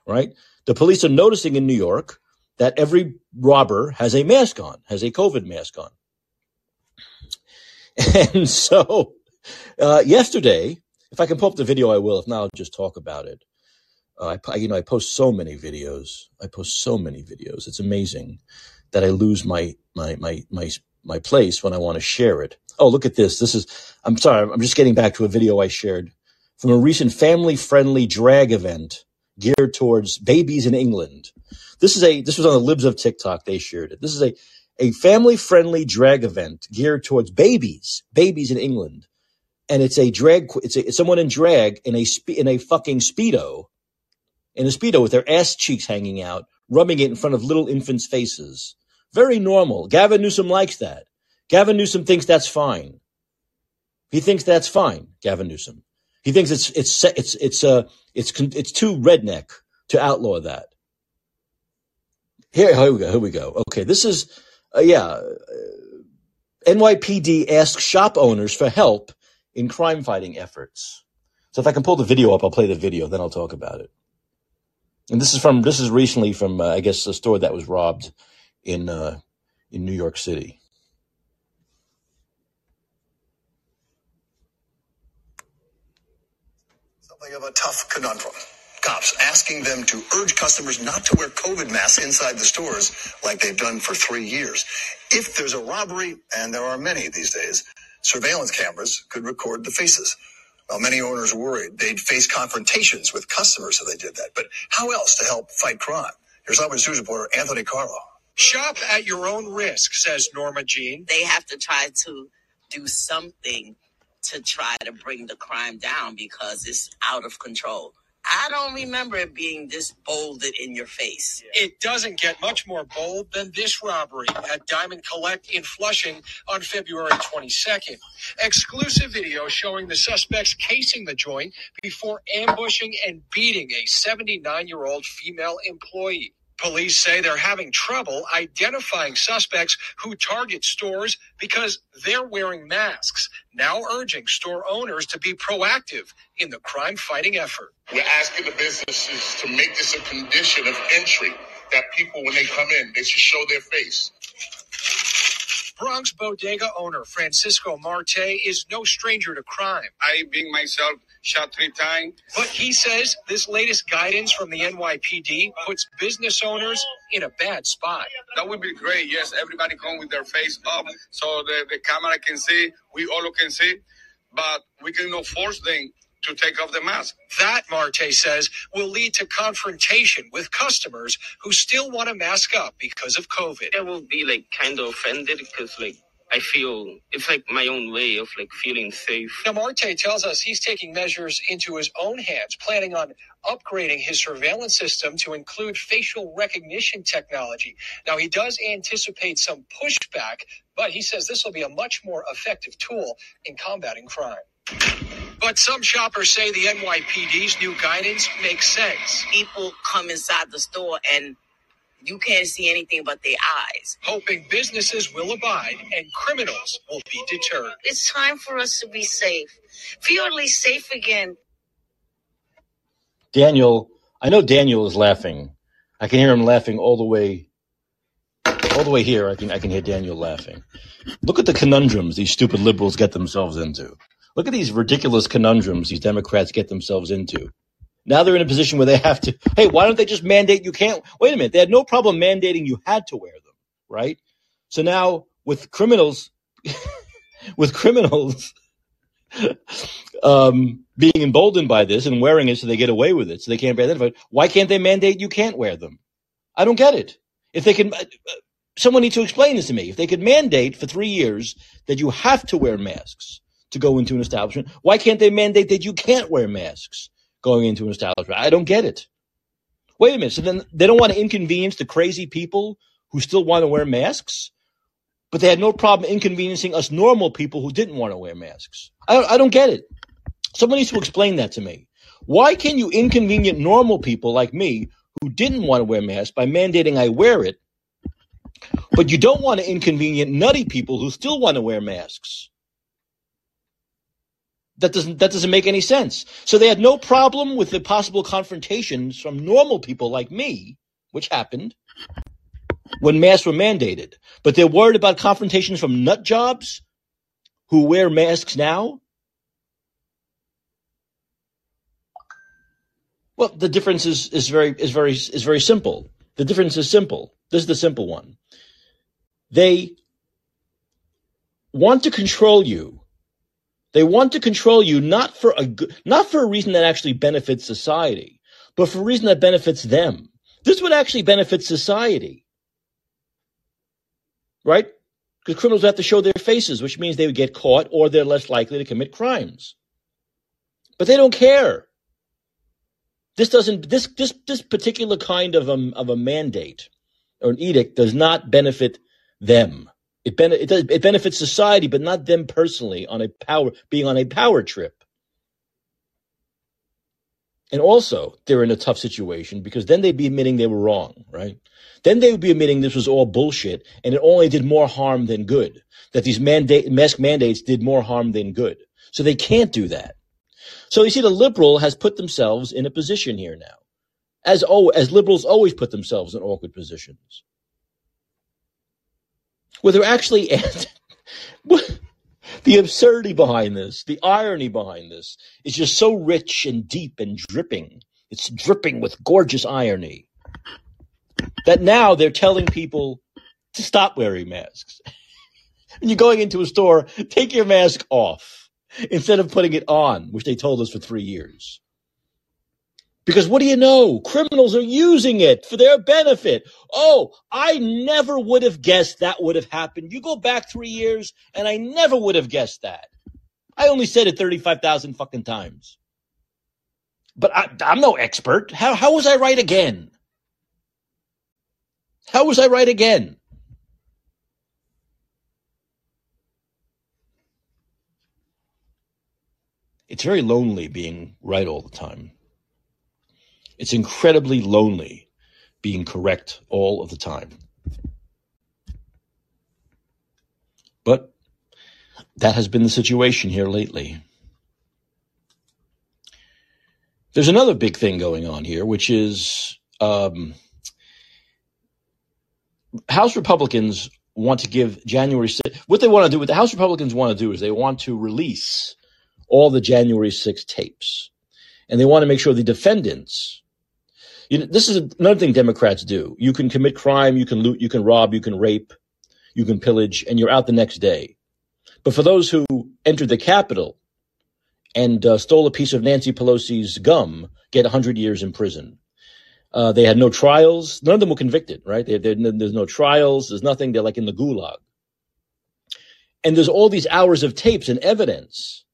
Speaker 1: right? The police are noticing in New York that every robber has a mask on, has a COVID mask on. *laughs* And so uh, yesterday, if I can pull up the video, I will. If not, I'll just talk about it. Uh, I, you know, I post so many videos. I post so many videos. It's amazing that I lose my my my my my place when I want to share it. Oh, look at this. This is, I'm sorry, I'm just getting back to a video I shared from a recent family friendly drag event geared towards babies in England. This is a, this was on the libs of TikTok. They shared it. This is a, a family-friendly drag event geared towards babies, babies in England, and it's a drag. It's, a, it's someone in drag in a in a fucking speedo, in a speedo with their ass cheeks hanging out, rubbing it in front of little infants' faces. Very normal. Gavin Newsom likes that. Gavin Newsom thinks that's fine. He thinks that's fine. Gavin Newsom. He thinks it's it's it's it's uh it's it's too redneck to outlaw that. Here, here we go. Here we go. Okay, this is uh, yeah. Uh, NYPD asks shop owners for help in crime fighting efforts. So if I can pull the video up, I'll play the video. Then I'll talk about it. And this is from this is recently from uh, I guess a store that was robbed in uh, in New York City.
Speaker 2: Something of a tough conundrum. Cops asking them to urge customers not to wear COVID masks inside the stores like they've done for three years. If there's a robbery, and there are many these days, surveillance cameras could record the faces. Well, many owners worried they'd face confrontations with customers if they did that. But how else to help fight crime? Here's Eyewitness News reporter Anthony Carlo.
Speaker 3: Shop at your own risk, says Norma Jean.
Speaker 4: They have to try to do something to try to bring the crime down because it's out of control. I don't remember it being this bolded in your face.
Speaker 3: It doesn't get much more bold than this robbery at Diamond Collect in Flushing on February 22nd. Exclusive video showing the suspects casing the joint before ambushing and beating a 79 year old female employee. Police say they're having trouble identifying suspects who target stores because they're wearing masks, now urging store owners to be proactive in the crime fighting effort.
Speaker 5: We're asking the businesses to make this a condition of entry that people, when they come in, they should show their face.
Speaker 3: Bronx bodega owner Francisco Marte is no stranger to crime.
Speaker 6: I being myself shot three times.
Speaker 3: But he says this latest guidance from the NYPD puts business owners in a bad spot.
Speaker 6: That would be great. Yes, everybody come with their face up so the, the camera can see, we all can see, but we cannot force them to take off the mask.
Speaker 3: That, Marte says, will lead to confrontation with customers who still want to mask up because of COVID.
Speaker 7: I will be like kind of offended because like I feel it's like my own way of like feeling safe.
Speaker 3: Now, Marte tells us he's taking measures into his own hands, planning on upgrading his surveillance system to include facial recognition technology. Now, he does anticipate some pushback, but he says this will be a much more effective tool in combating crime. But some shoppers say the NYPD's new guidance makes sense.
Speaker 4: People come inside the store and you can't see anything but their eyes.
Speaker 3: hoping businesses will abide and criminals will be deterred.
Speaker 8: It's time for us to be safe. Feel at least safe again.
Speaker 1: Daniel, I know Daniel is laughing. I can hear him laughing all the way, all the way here. I can I can hear Daniel laughing. Look at the conundrums these stupid liberals get themselves into. Look at these ridiculous conundrums these Democrats get themselves into. Now they're in a position where they have to. Hey, why don't they just mandate you can't? Wait a minute. They had no problem mandating you had to wear them, right? So now with criminals, *laughs* with criminals *laughs* um, being emboldened by this and wearing it so they get away with it, so they can't be identified. Why can't they mandate you can't wear them? I don't get it. If they can, uh, someone needs to explain this to me. If they could mandate for three years that you have to wear masks to go into an establishment, why can't they mandate that you can't wear masks going into an establishment? I don't get it. Wait a minute. So then they don't want to inconvenience the crazy people who still want to wear masks, but they had no problem inconveniencing us normal people who didn't want to wear masks. I don't, I don't get it. Someone needs to explain that to me. Why can you inconvenience normal people like me who didn't want to wear masks by mandating I wear it, but you don't want to inconvenience nutty people who still want to wear masks? That doesn't that doesn't make any sense. So they had no problem with the possible confrontations from normal people like me, which happened when masks were mandated. But they're worried about confrontations from nut jobs who wear masks now. Well, the difference is, is very is very is very simple. The difference is simple. This is the simple one. They want to control you. They want to control you not for a not for a reason that actually benefits society, but for a reason that benefits them. This would actually benefit society right? Because criminals have to show their faces, which means they would get caught or they're less likely to commit crimes. But they don't care. This doesn't this this this particular kind of a, of a mandate or an edict does not benefit them. It, ben, it, does, it benefits society, but not them personally on a power being on a power trip. And also, they're in a tough situation because then they'd be admitting they were wrong, right? Then they would be admitting this was all bullshit and it only did more harm than good. That these mandate, mask mandates did more harm than good. So they can't do that. So you see, the liberal has put themselves in a position here now. As, oh, as liberals always put themselves in awkward positions. Where they're actually, *laughs* the absurdity behind this, the irony behind this is just so rich and deep and dripping. It's dripping with gorgeous irony that now they're telling people to stop wearing masks. *laughs* when you're going into a store, take your mask off instead of putting it on, which they told us for three years. Because what do you know? Criminals are using it for their benefit. Oh, I never would have guessed that would have happened. You go back three years and I never would have guessed that. I only said it 35,000 fucking times. But I, am no expert. How, how was I right again? How was I right again? It's very lonely being right all the time. It's incredibly lonely being correct all of the time. But that has been the situation here lately. There's another big thing going on here, which is um, House Republicans want to give January 6th, what they want to do, what the House Republicans want to do is they want to release all the January 6th tapes. And they want to make sure the defendants, you know, this is another thing Democrats do. You can commit crime, you can loot, you can rob, you can rape, you can pillage, and you're out the next day. But for those who entered the Capitol and uh, stole a piece of Nancy Pelosi's gum, get 100 years in prison. Uh, they had no trials. None of them were convicted, right? They, there's no trials. There's nothing. They're like in the gulag. And there's all these hours of tapes and evidence.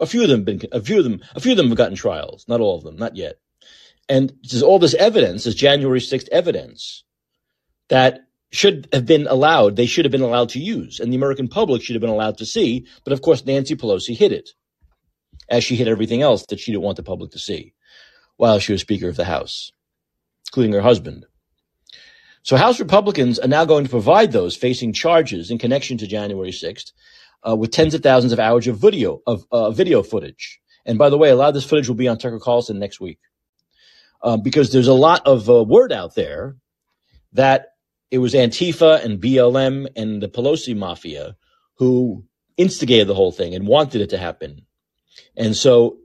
Speaker 1: A few of them been, a few of them, a few of them have gotten trials. Not all of them, not yet. And there's all this evidence, this January 6th evidence that should have been allowed, they should have been allowed to use, and the American public should have been allowed to see. But of course, Nancy Pelosi hid it, as she hid everything else that she didn't want the public to see while she was Speaker of the House, including her husband. So House Republicans are now going to provide those facing charges in connection to January 6th uh, with tens of thousands of hours of video of uh, video footage. And by the way, a lot of this footage will be on Tucker Carlson next week uh, because there's a lot of uh, word out there that it was Antifa and BLM and the Pelosi mafia who instigated the whole thing and wanted it to happen. And so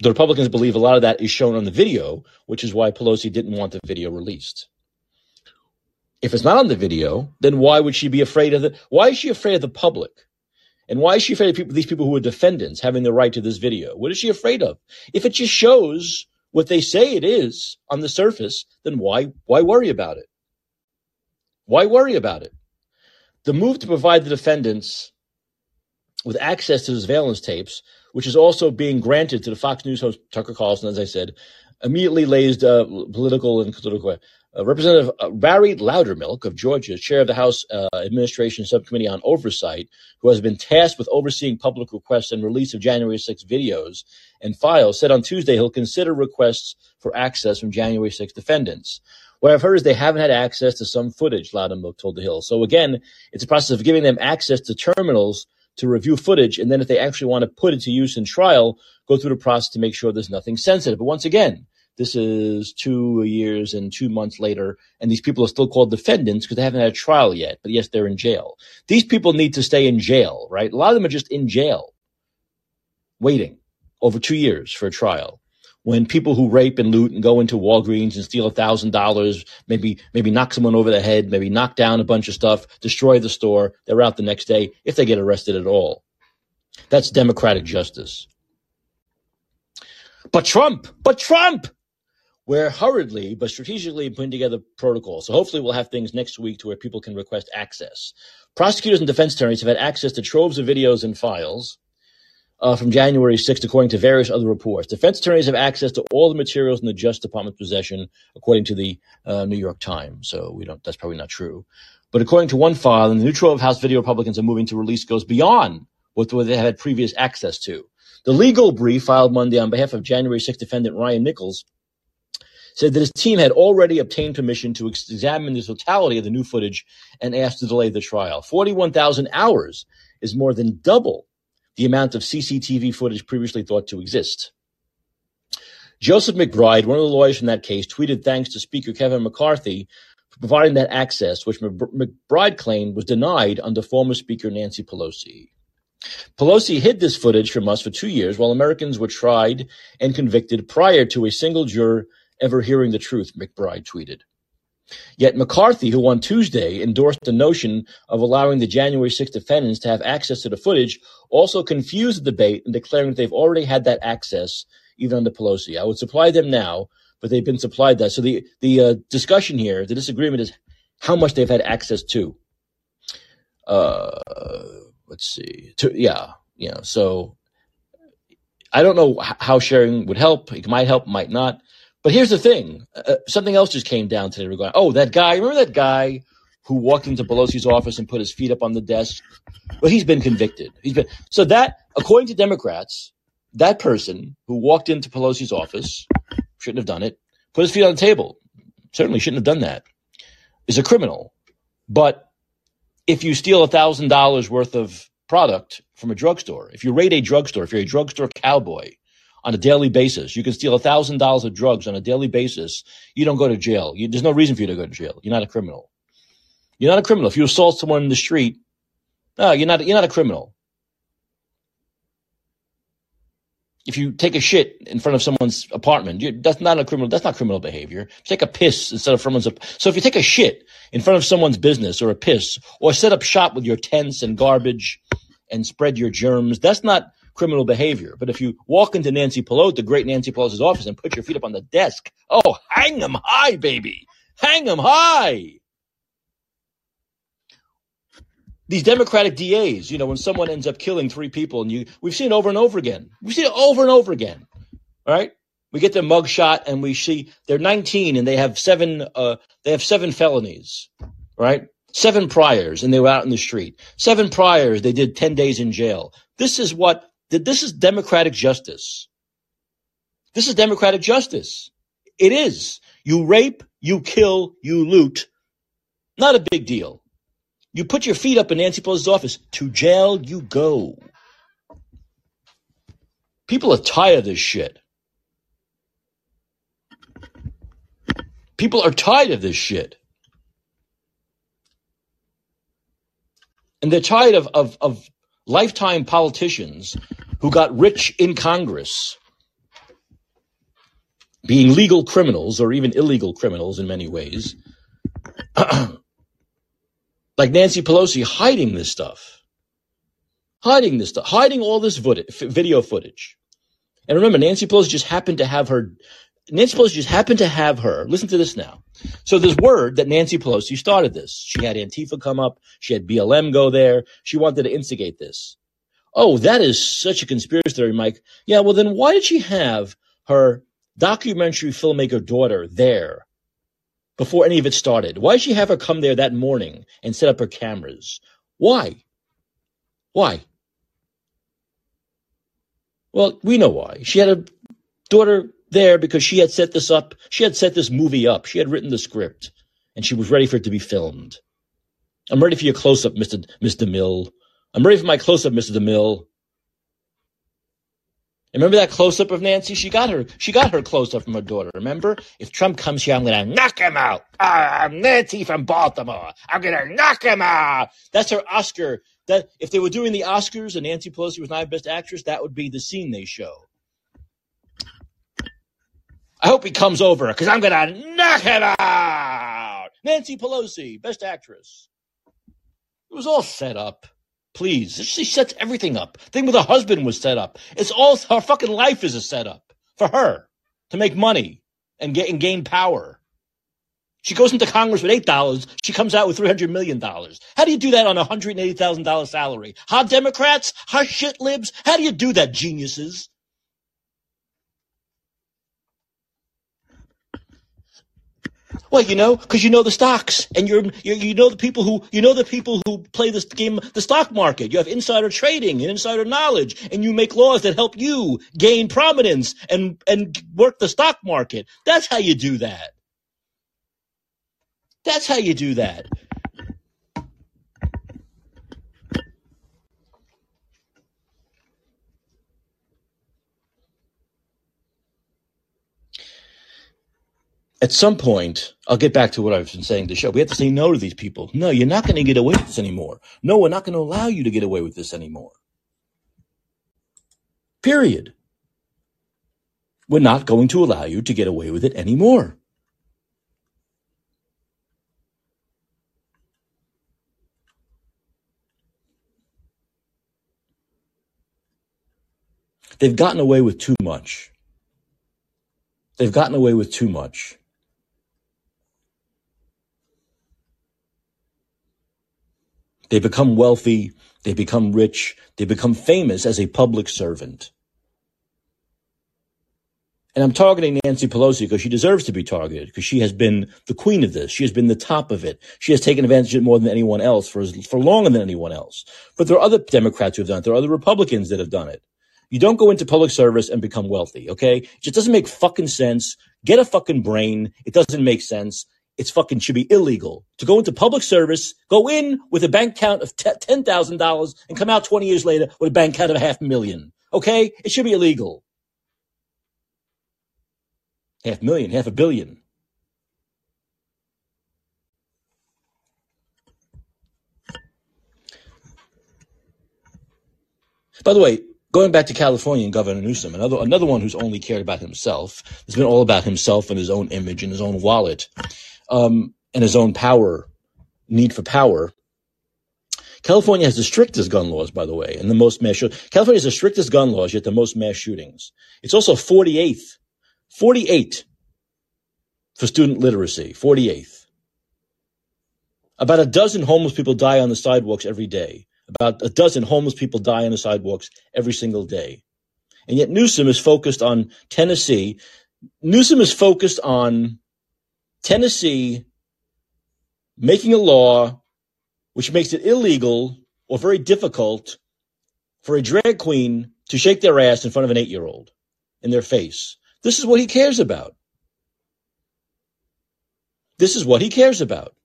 Speaker 1: the Republicans believe a lot of that is shown on the video, which is why Pelosi didn't want the video released. If it's not on the video, then why would she be afraid of the? Why is she afraid of the public? And why is she afraid of people, these people who are defendants having the right to this video? What is she afraid of? If it just shows what they say it is on the surface, then why why worry about it? Why worry about it? The move to provide the defendants with access to the surveillance tapes which is also being granted to the Fox News host Tucker Carlson, as I said, immediately lays uh, political and political. Uh, Representative uh, Barry Loudermilk of Georgia, chair of the House uh, Administration Subcommittee on Oversight, who has been tasked with overseeing public requests and release of January 6 videos and files, said on Tuesday he'll consider requests for access from January 6 defendants. What I've heard is they haven't had access to some footage, Loudermilk told The Hill. So again, it's a process of giving them access to terminals to review footage, and then if they actually want to put it to use in trial, go through the process to make sure there's nothing sensitive. But once again, this is two years and two months later, and these people are still called defendants because they haven't had a trial yet. But yes, they're in jail. These people need to stay in jail, right? A lot of them are just in jail, waiting over two years for a trial when people who rape and loot and go into Walgreens and steal a thousand dollars, maybe maybe knock someone over the head, maybe knock down a bunch of stuff, destroy the store, they're out the next day if they get arrested at all. That's democratic justice. But Trump, but Trump, We're hurriedly but strategically putting together protocols. So hopefully we'll have things next week to where people can request access. Prosecutors and defense attorneys have had access to troves of videos and files uh, from January 6th, according to various other reports. Defense attorneys have access to all the materials in the Justice Department's possession, according to the uh, New York Times. So we don't. That's probably not true. But according to one file, the new trove of House video Republicans are moving to release goes beyond what they had previous access to. The legal brief filed Monday on behalf of January 6th defendant Ryan Nichols said that his team had already obtained permission to examine the totality of the new footage and asked to delay the trial. 41,000 hours is more than double the amount of CCTV footage previously thought to exist. Joseph McBride, one of the lawyers from that case, tweeted thanks to Speaker Kevin McCarthy for providing that access, which McBride claimed was denied under former Speaker Nancy Pelosi. Pelosi hid this footage from us for two years while Americans were tried and convicted prior to a single juror ever hearing the truth, McBride tweeted. Yet McCarthy, who on Tuesday endorsed the notion of allowing the January 6 defendants to have access to the footage, also confused the debate in declaring that they've already had that access even under Pelosi. I would supply them now, but they've been supplied that. So the the uh, discussion here, the disagreement is how much they've had access to. Uh, let's see. To, yeah, you know. So I don't know how sharing would help. It might help, might not. But here's the thing: uh, something else just came down today. Regarding oh, that guy. Remember that guy who walked into Pelosi's office and put his feet up on the desk? Well, he's been convicted. He's been so that, according to Democrats, that person who walked into Pelosi's office shouldn't have done it. Put his feet on the table. Certainly shouldn't have done that. Is a criminal. But if you steal a thousand dollars worth of product from a drugstore, if you raid a drugstore, if you're a drugstore cowboy, on a daily basis. You can steal a thousand dollars of drugs on a daily basis. You don't go to jail. You, there's no reason for you to go to jail. You're not a criminal. You're not a criminal. If you assault someone in the street, no, you're not. You're not a criminal. If you take a shit in front of someone's apartment, that's not a criminal. That's not criminal behavior. take a piss instead of someone's. So if you take a shit in front of someone's business or a piss, or set up shop with your tents and garbage, and spread your germs, that's not criminal behavior. But if you walk into Nancy Pelosi, the great Nancy Pelosi's office, and put your feet up on the desk, oh, hang them high, baby, hang them high. These Democratic DAs, you know, when someone ends up killing three people, and you, we've seen it over and over again. We've seen it over and over again. All right, we get their mugshot, and we see they're 19 and they have seven, uh, they have seven felonies. Right, seven priors, and they were out in the street. Seven priors, they did 10 days in jail. This is what that this is democratic justice. This is democratic justice. It is. You rape, you kill, you loot. Not a big deal. You put your feet up in Nancy Pelosi's office. To jail you go. People are tired of this shit. People are tired of this shit. And they're tired of, of, of lifetime politicians who got rich in Congress being legal criminals or even illegal criminals in many ways, *clears throat* like Nancy Pelosi hiding this stuff, hiding this stuff, hiding all this video footage. And remember, Nancy Pelosi just happened to have her Nancy Pelosi just happened to have her. Listen to this now. So there's word that Nancy Pelosi started this. She had Antifa come up. She had BLM go there. She wanted to instigate this. Oh, that is such a conspiracy theory, Mike. Yeah, well, then why did she have her documentary filmmaker daughter there before any of it started? Why did she have her come there that morning and set up her cameras? Why? Why? Well, we know why. She had a daughter there because she had set this up. She had set this movie up. She had written the script and she was ready for it to be filmed. I'm ready for your close up, Mr. Mr. Mill. I'm ready for my close up, Mr. DeMille. Remember that close up of Nancy? She got her. She got her close up from her daughter. Remember? If Trump comes here, I'm gonna knock him out. Ah, I'm Nancy from Baltimore. I'm gonna knock him out. That's her Oscar. That if they were doing the Oscars and Nancy Pelosi was not Best Actress, that would be the scene they show. I hope he comes over because I'm gonna knock him out. Nancy Pelosi, Best Actress. It was all set up. Please. She sets everything up. Thing with her husband was set up. It's all her fucking life is a setup for her to make money. and, get, and gain power. She goes into Congress with $8. She comes out with $300 million. How do you do that on a $180,000 salary? How Democrats? How shit libs? How do you do that, geniuses? Well, you know, because you know the stocks, and you're, you're you know the people who you know the people who play this game, the stock market. You have insider trading and insider knowledge, and you make laws that help you gain prominence and and work the stock market. That's how you do that. That's how you do that. At some point, I'll get back to what I've been saying to the show. We have to say no to these people. No, you're not going to get away with this anymore. No, we're not going to allow you to get away with this anymore. Period. We're not going to allow you to get away with it anymore. They've gotten away with too much. They've gotten away with too much. They become wealthy, they become rich, they become famous as a public servant. And I'm targeting Nancy Pelosi because she deserves to be targeted because she has been the queen of this. She has been the top of it. She has taken advantage of it more than anyone else for, for longer than anyone else. But there are other Democrats who have done it. There are other Republicans that have done it. You don't go into public service and become wealthy, okay? It just doesn't make fucking sense. Get a fucking brain. It doesn't make sense it's fucking should be illegal to go into public service, go in with a bank account of $10,000 and come out 20 years later with a bank account of a half million. Okay? It should be illegal. Half million, half a billion. By the way, going back to California and Governor Newsom, another another one who's only cared about himself. It's been all about himself and his own image and his own wallet um, and his own power, need for power. California has the strictest gun laws, by the way, and the most mass shootings. California has the strictest gun laws, yet the most mass shootings. It's also 48th, 48 for student literacy, 48th. About a dozen homeless people die on the sidewalks every day. About a dozen homeless people die on the sidewalks every single day. And yet Newsom is focused on Tennessee. Newsom is focused on Tennessee making a law which makes it illegal or very difficult for a drag queen to shake their ass in front of an eight year old in their face. This is what he cares about. This is what he cares about.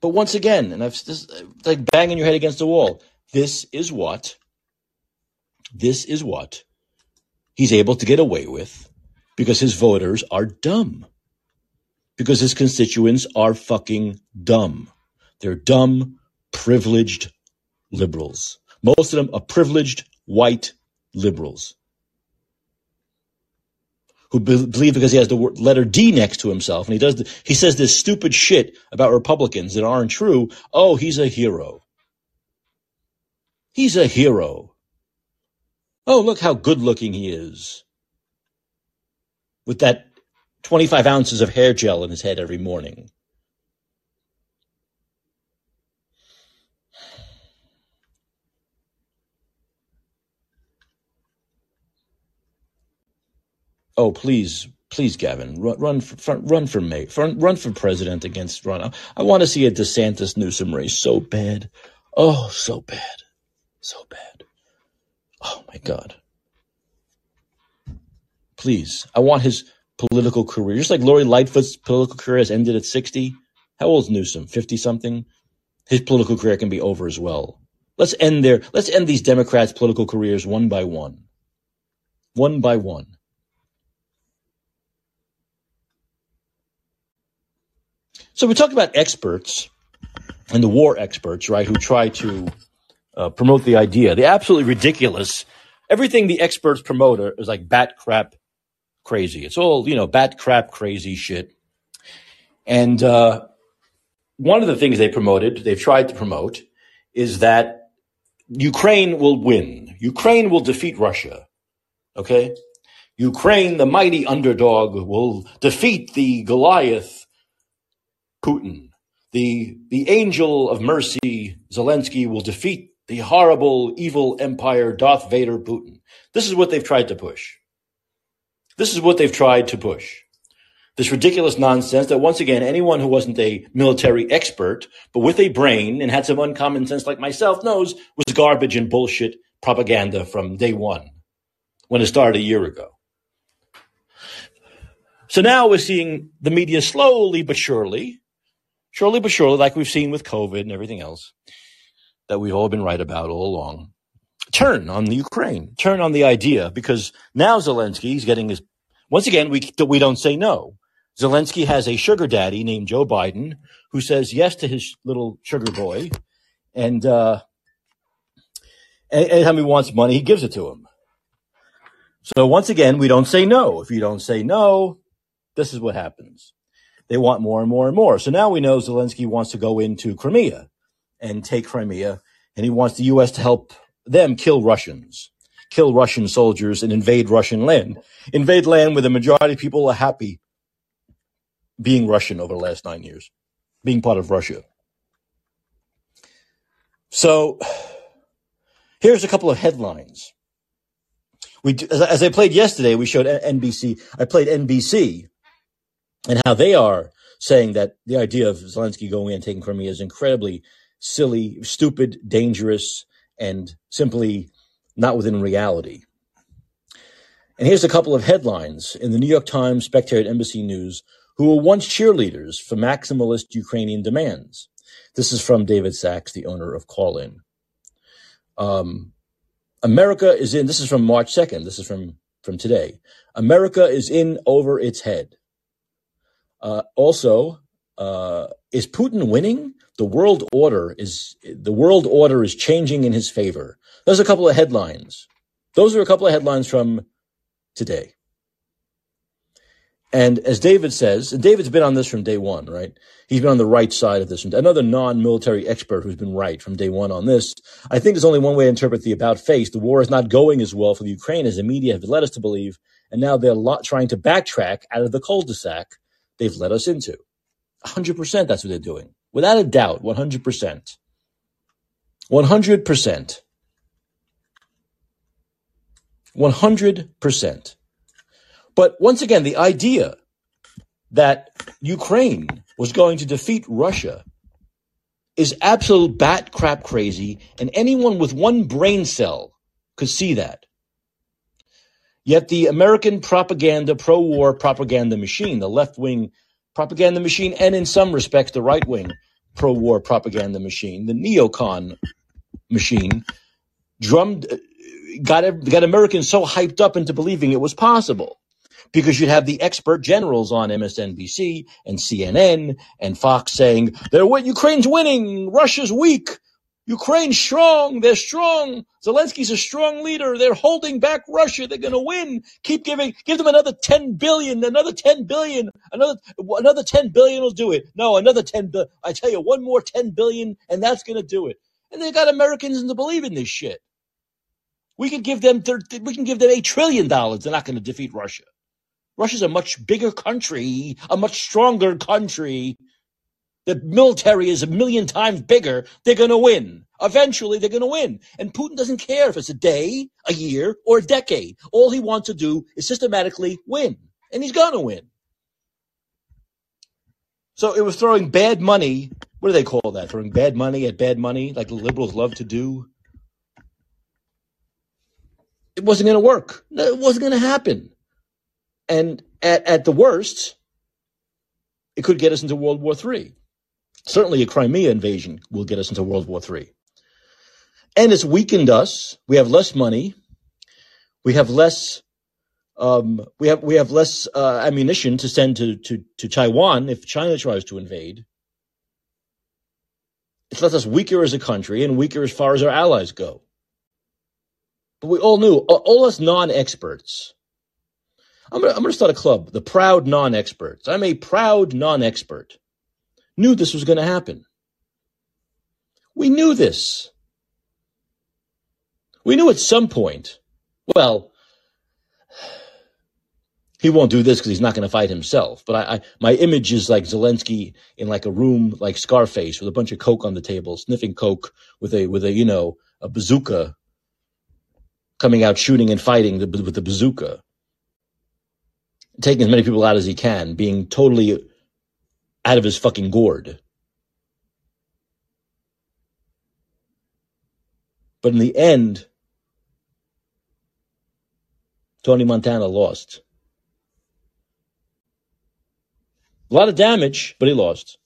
Speaker 1: But once again, and I've this, like banging your head against the wall. This is what. This is what he's able to get away with because his voters are dumb. Because his constituents are fucking dumb. They're dumb, privileged liberals. Most of them are privileged white liberals who believe because he has the letter D next to himself and he does the, he says this stupid shit about Republicans that aren't true. Oh, he's a hero. He's a hero. Oh, look how good looking he is. With that 25 ounces of hair gel in his head every morning. Oh, please, please, Gavin, run, run for, run for run for president against run. I want to see a DeSantis Newsom race so bad. Oh, so bad, so bad. Oh my God. Please. I want his political career. Just like Lori Lightfoot's political career has ended at 60. How old is Newsom? 50 something? His political career can be over as well. Let's end there. Let's end these Democrats' political careers one by one. One by one. So we talked about experts and the war experts, right, who try to uh, promote the idea. The absolutely ridiculous. Everything the experts promote is like bat crap crazy. It's all you know, bat crap crazy shit. And uh, one of the things they promoted, they've tried to promote, is that Ukraine will win. Ukraine will defeat Russia. Okay? Ukraine, the mighty underdog, will defeat the Goliath, Putin. The, the angel of mercy, Zelensky, will defeat the horrible, evil empire, Darth Vader, Putin. This is what they've tried to push. This is what they've tried to push. This ridiculous nonsense that once again, anyone who wasn't a military expert, but with a brain and had some uncommon sense like myself knows was garbage and bullshit propaganda from day one when it started a year ago. So now we're seeing the media slowly but surely, surely but surely, like we've seen with COVID and everything else that we've all been right about all along, turn on the Ukraine, turn on the idea because now Zelensky is getting his. Once again, we we don't say no. Zelensky has a sugar daddy named Joe Biden who says yes to his little sugar boy, and uh, anytime he wants money, he gives it to him. So once again, we don't say no. If you don't say no, this is what happens. They want more and more and more. So now we know Zelensky wants to go into Crimea and take Crimea, and he wants the U.S. to help them kill Russians, kill Russian soldiers, and invade Russian land. Invade land where the majority of people are happy being Russian over the last nine years, being part of Russia. So here's a couple of headlines. We, as I played yesterday, we showed NBC. I played NBC and how they are saying that the idea of Zelensky going in and taking Crimea is incredibly silly, stupid, dangerous, and simply not within reality. And here's a couple of headlines in the New York Times, Spectator, Embassy News, who were once cheerleaders for maximalist Ukrainian demands. This is from David Sacks, the owner of Callin. Um, America is in, this is from March 2nd, this is from, from today. America is in over its head. Uh, also, uh, is Putin winning? The world order is the world order is changing in his favor. Those are a couple of headlines. Those are a couple of headlines from today. And as David says, David's been on this from day one, right? He's been on the right side of this. Another non-military expert who's been right from day one on this. I think there's only one way to interpret the about face. The war is not going as well for the Ukraine as the media have led us to believe. And now they're trying to backtrack out of the cul-de-sac they've led us into. 100% that's what they're doing. Without a doubt, 100%. 100%. 100%. But once again, the idea that Ukraine was going to defeat Russia is absolute bat crap crazy, and anyone with one brain cell could see that. Yet the American propaganda, pro war propaganda machine, the left wing propaganda machine, and in some respects, the right wing pro war propaganda machine, the neocon machine, drummed, uh, got, got Americans so hyped up into believing it was possible. Because you'd have the expert generals on MSNBC and CNN and Fox saying, they're Ukraine's winning, Russia's weak, Ukraine's strong. They're strong. Zelensky's a strong leader. They're holding back Russia. They're going to win. Keep giving, give them another 10 billion, another 10 billion, another, another 10 billion will do it. No, another 10 billion. I tell you, one more 10 billion and that's going to do it. And they got Americans to believe in this shit. We can give them, we can give them a trillion dollars. They're not going to defeat Russia. Russia's a much bigger country, a much stronger country the military is a million times bigger, they're going to win. Eventually, they're going to win. And Putin doesn't care if it's a day, a year, or a decade. All he wants to do is systematically win. And he's going to win. So it was throwing bad money. What do they call that? Throwing bad money at bad money, like the liberals love to do. It wasn't going to work. It wasn't going to happen. And at, at the worst, it could get us into World War III. Certainly a Crimea invasion will get us into World War III. And it's weakened us. We have less money. We have less um, we have we have less uh, ammunition to send to, to, to Taiwan if China tries to invade. It's left us weaker as a country and weaker as far as our allies go. But we all knew, all us non-experts. I'm gonna, I'm gonna start a club, the proud non-experts. I'm a proud non-expert knew this was going to happen. We knew this. We knew at some point, well, he won't do this because he's not going to fight himself. But I, I, my image is like Zelensky in like a room like Scarface with a bunch of coke on the table, sniffing coke with a with a you know a bazooka, coming out shooting and fighting the, with the bazooka, taking as many people out as he can, being totally out of his fucking gourd. But in the end, Tony Montana lost. A lot of damage, but he lost.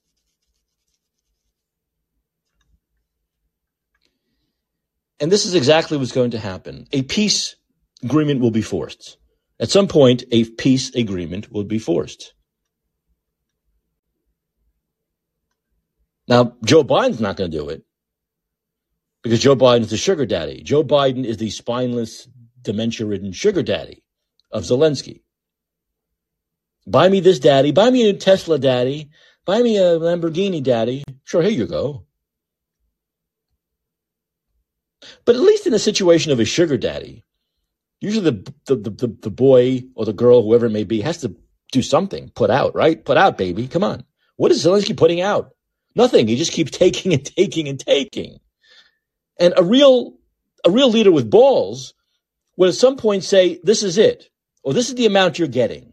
Speaker 1: And this is exactly what's going to happen. A peace agreement will be forced. At some point, a peace agreement will be forced. Now, Joe Biden's not going to do it because Joe Biden's the sugar daddy. Joe Biden is the spineless, dementia ridden sugar daddy of Zelensky. Buy me this, daddy. Buy me a Tesla, daddy. Buy me a Lamborghini, daddy. Sure, here you go. But at least in the situation of a sugar daddy, usually the, the, the, the boy or the girl, whoever it may be, has to do something, put out, right? Put out, baby. Come on. What is Zelensky putting out? Nothing. He just keeps *laughs* taking and taking and taking. And a real, a real leader with balls would at some point say, this is it, or this is the amount you're getting.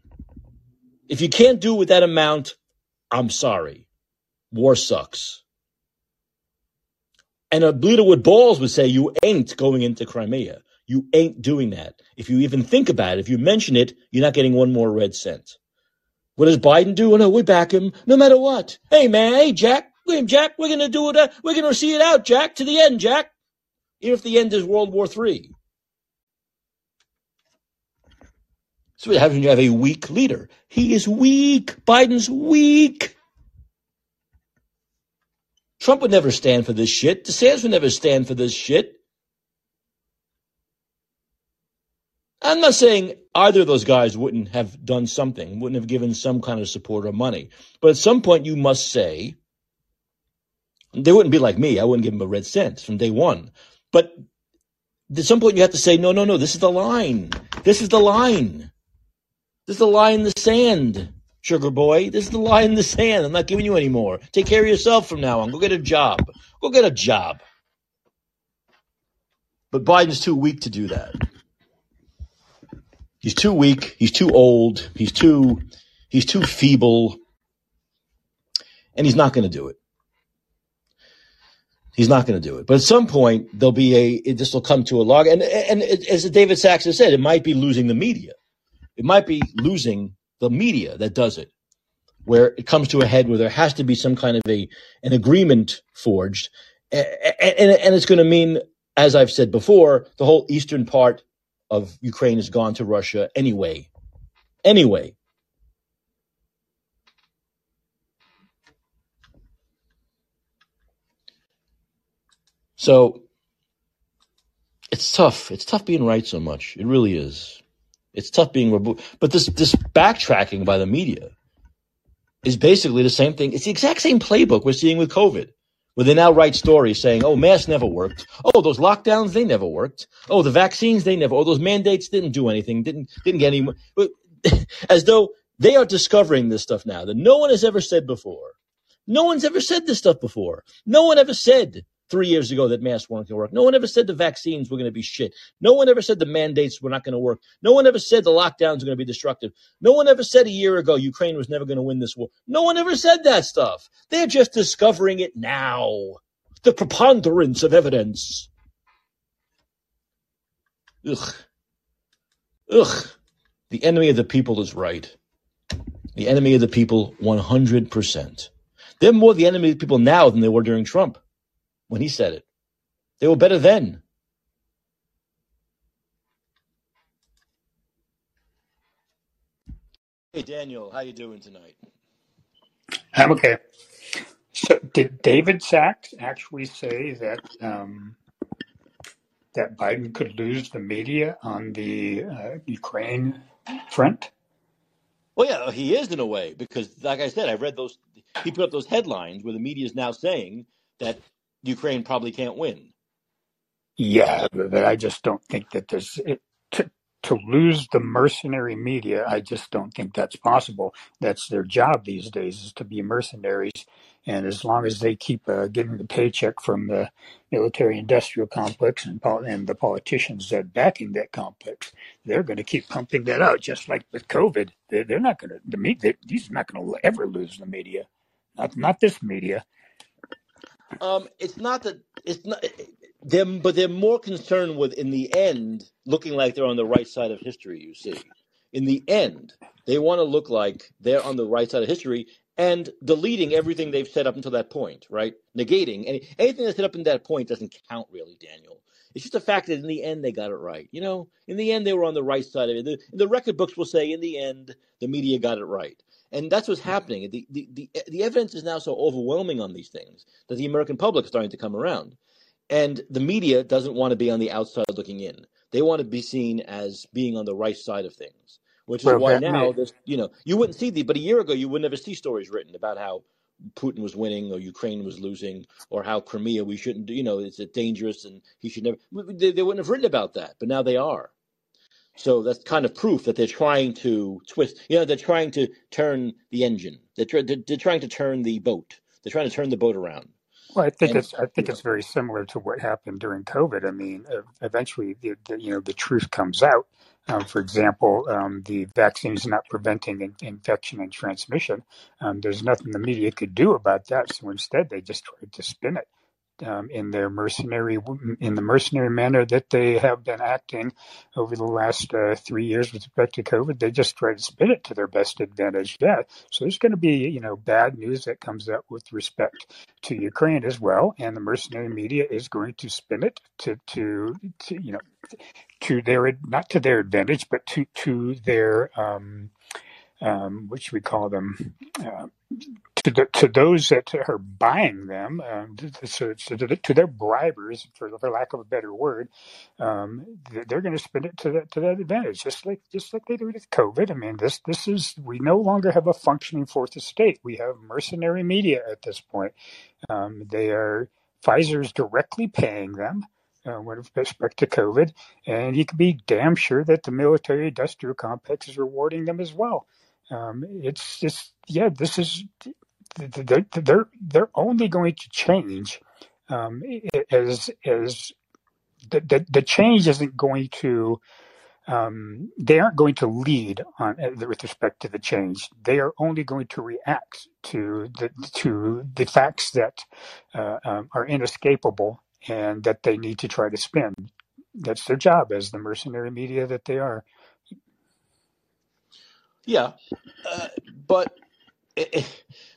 Speaker 1: If you can't do with that amount, I'm sorry. War sucks. And a leader with balls would say, you ain't going into Crimea. You ain't doing that. If you even think about it, if you mention it, you're not getting one more red cent. What does Biden do? Oh, no, we back him no matter what. Hey, man. Hey, Jack. Hey, Jack, we're going to do it. Uh, we're going to see it out, Jack, to the end, Jack. Even if the end is World War III. So what happens when you have a weak leader? He is weak. Biden's weak. Trump would never stand for this shit. DeSantis would never stand for this shit. I'm not saying either of those guys wouldn't have done something, wouldn't have given some kind of support or money. But at some point, you must say, they wouldn't be like me. I wouldn't give them a red cent from day one. But at some point, you have to say, no, no, no, this is the line. This is the line. This is the line in the sand, sugar boy. This is the line in the sand. I'm not giving you any more. Take care of yourself from now on. Go get a job. Go get a job. But Biden's too weak to do that. He's too weak. He's too old. He's too he's too feeble. And he's not going to do it. He's not going to do it. But at some point, there'll be a, this will come to a log. And, and it, as David Sacks has said, it might be losing the media. It might be losing the media that does it, where it comes to a head where there has to be some kind of a an agreement forged, and, and, and it's going to mean, as I've said before, the whole eastern part of Ukraine has gone to Russia anyway. Anyway. So it's tough. It's tough being right so much. It really is. It's tough being removed. But this this backtracking by the media is basically the same thing. It's the exact same playbook we're seeing with COVID, where they now write stories saying, "Oh, masks never worked. Oh, those lockdowns they never worked. Oh, the vaccines they never. Oh, those mandates didn't do anything. Didn't didn't get any." But *laughs* as though they are discovering this stuff now that no one has ever said before. No one's ever said this stuff before. No one ever said three years ago that masks weren't going to work. No one ever said the vaccines were going to be shit. No one ever said the mandates were not going to work. No one ever said the lockdowns are going to be destructive. No one ever said a year ago Ukraine was never going to win this war. No one ever said that stuff. They're just discovering it now. The preponderance of evidence. Ugh. Ugh. The enemy of the people is right. The enemy of the people, 100%. They're more the enemy of the people now than they were during Trump when he said it. They were better then. Hey Daniel, how you doing tonight?
Speaker 9: I'm okay. So, did David Sacks actually say that um, that Biden could lose the media on the uh, Ukraine front?
Speaker 1: Well, yeah, he is in a way because, like I said, I've read those. He put up those headlines where the media is now saying that Ukraine probably can't win.
Speaker 9: Yeah, but I just don't think that there's it, to to lose the mercenary media. I just don't think that's possible. That's their job these days is to be mercenaries, and as long as they keep uh, getting the paycheck from the military-industrial complex and and the politicians that backing that complex, they're going to keep pumping that out. Just like with COVID, they're, they're not going to the media. These not going to ever lose the media. Not not this media.
Speaker 1: Um, it's not that it's not them, but they're more concerned with in the end looking like they're on the right side of history. You see, in the end, they want to look like they're on the right side of history and deleting everything they've set up until that point, right? Negating any anything that's set up in that point doesn't count really, Daniel. It's just the fact that in the end they got it right. You know, in the end they were on the right side of it. The, the record books will say in the end the media got it right and that's what's happening. The, the, the, the evidence is now so overwhelming on these things that the American public is starting to come around. And the media doesn't want to be on the outside looking in. They want to be seen as being on the right side of things, which is
Speaker 9: Well,
Speaker 1: why now there's, you know, you wouldn't see the, but a year ago you would never see stories written about how Putin was winning or Ukraine was losing or how Crimea we shouldn't, do- you know, it's dangerous and he should never, they, they wouldn't have written about that, but now they are. So that's kind of proof that they're trying to twist. You know, they're trying to turn the engine. They're, tr- they're, they're trying to turn the boat. They're trying to turn the boat around.
Speaker 9: Well, I think
Speaker 1: And
Speaker 9: it's I think it's very similar to what happened during COVID. I mean, eventually, the, the, you know, the truth comes out. Um, for example, um, the vaccine is not preventing in, infection and transmission. Um, there's nothing the media could do about that. So instead, they just tried to spin it um, in their mercenary in the mercenary manner that they have been acting over the last uh, three years with respect to COVID. They just try to spin it to their best advantage. Yeah, so there's going to be you know bad news that comes up with respect to Ukraine as well, and the mercenary media is going to spin it to to, to you know to their not to their advantage, but to to their um, um, should we call them? Uh, to, the, to those that are buying them, um, so to, to their bribers, for, for lack of a better word, um, they're going to spin it to that to that advantage, just like just like they do with COVID. I mean, this this is we no longer have a functioning fourth estate. We have mercenary media at this point. Um, they are Pfizer's directly paying them. Uh, with respect to COVID, and you can be damn sure that the military industrial complex is rewarding them as well. Um, it's just, yeah, this is they're they're only going to change um, as as the, the the change isn't going to um, they aren't going to lead on uh, with respect to the change. They are only going to react to the to the facts that uh, um, are inescapable and that they need to try to spin. That's their job as the mercenary media that they are.
Speaker 1: yeah, uh, but Eh, eh,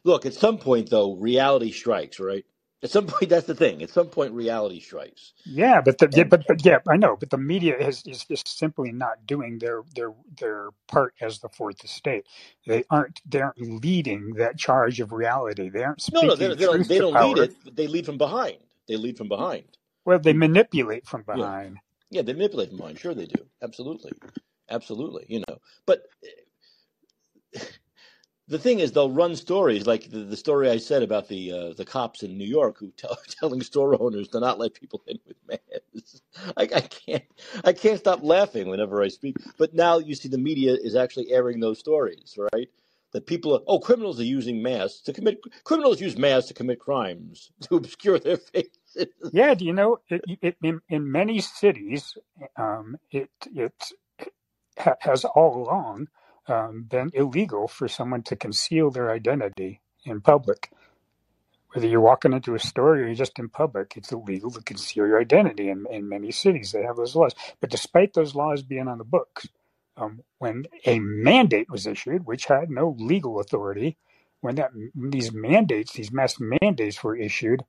Speaker 1: look, at some point though, reality strikes, right? At some *laughs* point, that's the thing. At some point, reality strikes,
Speaker 9: Yeah, but the, yeah, but but yeah, I know, but the media is is just simply not doing their their their part as the fourth estate. They aren't they aren't leading that charge of reality. They aren't speaking.
Speaker 1: no, no, they,
Speaker 9: speaking
Speaker 1: they don't. They don't lead it. But they lead from behind. They lead from behind.
Speaker 9: Well, they manipulate from
Speaker 1: Yeah,
Speaker 9: behind.
Speaker 1: yeah, they manipulate from behind. Sure, they do. Absolutely, absolutely. You know, but eh, the thing is, they'll run stories like the, the story I said about the uh, the cops in New York who tell *laughs* telling store owners to not let people in with masks. *laughs* I, I can't I can't stop laughing whenever I speak. But now you see the media is actually airing those stories, right? That people are oh criminals are using masks to commit criminals use masks to commit crimes *laughs* to obscure their faces.
Speaker 9: Yeah, do you know it, it, in in many cities, um, it it ha- has all along um, illegal for someone to conceal their identity in public. Whether you're walking into a store or you're just in public, it's illegal to conceal your identity in, in many cities. They have those laws. But despite those laws being on the books, um, when a mandate was issued, which had no legal authority, when that these mandates, these mass mandates were issued,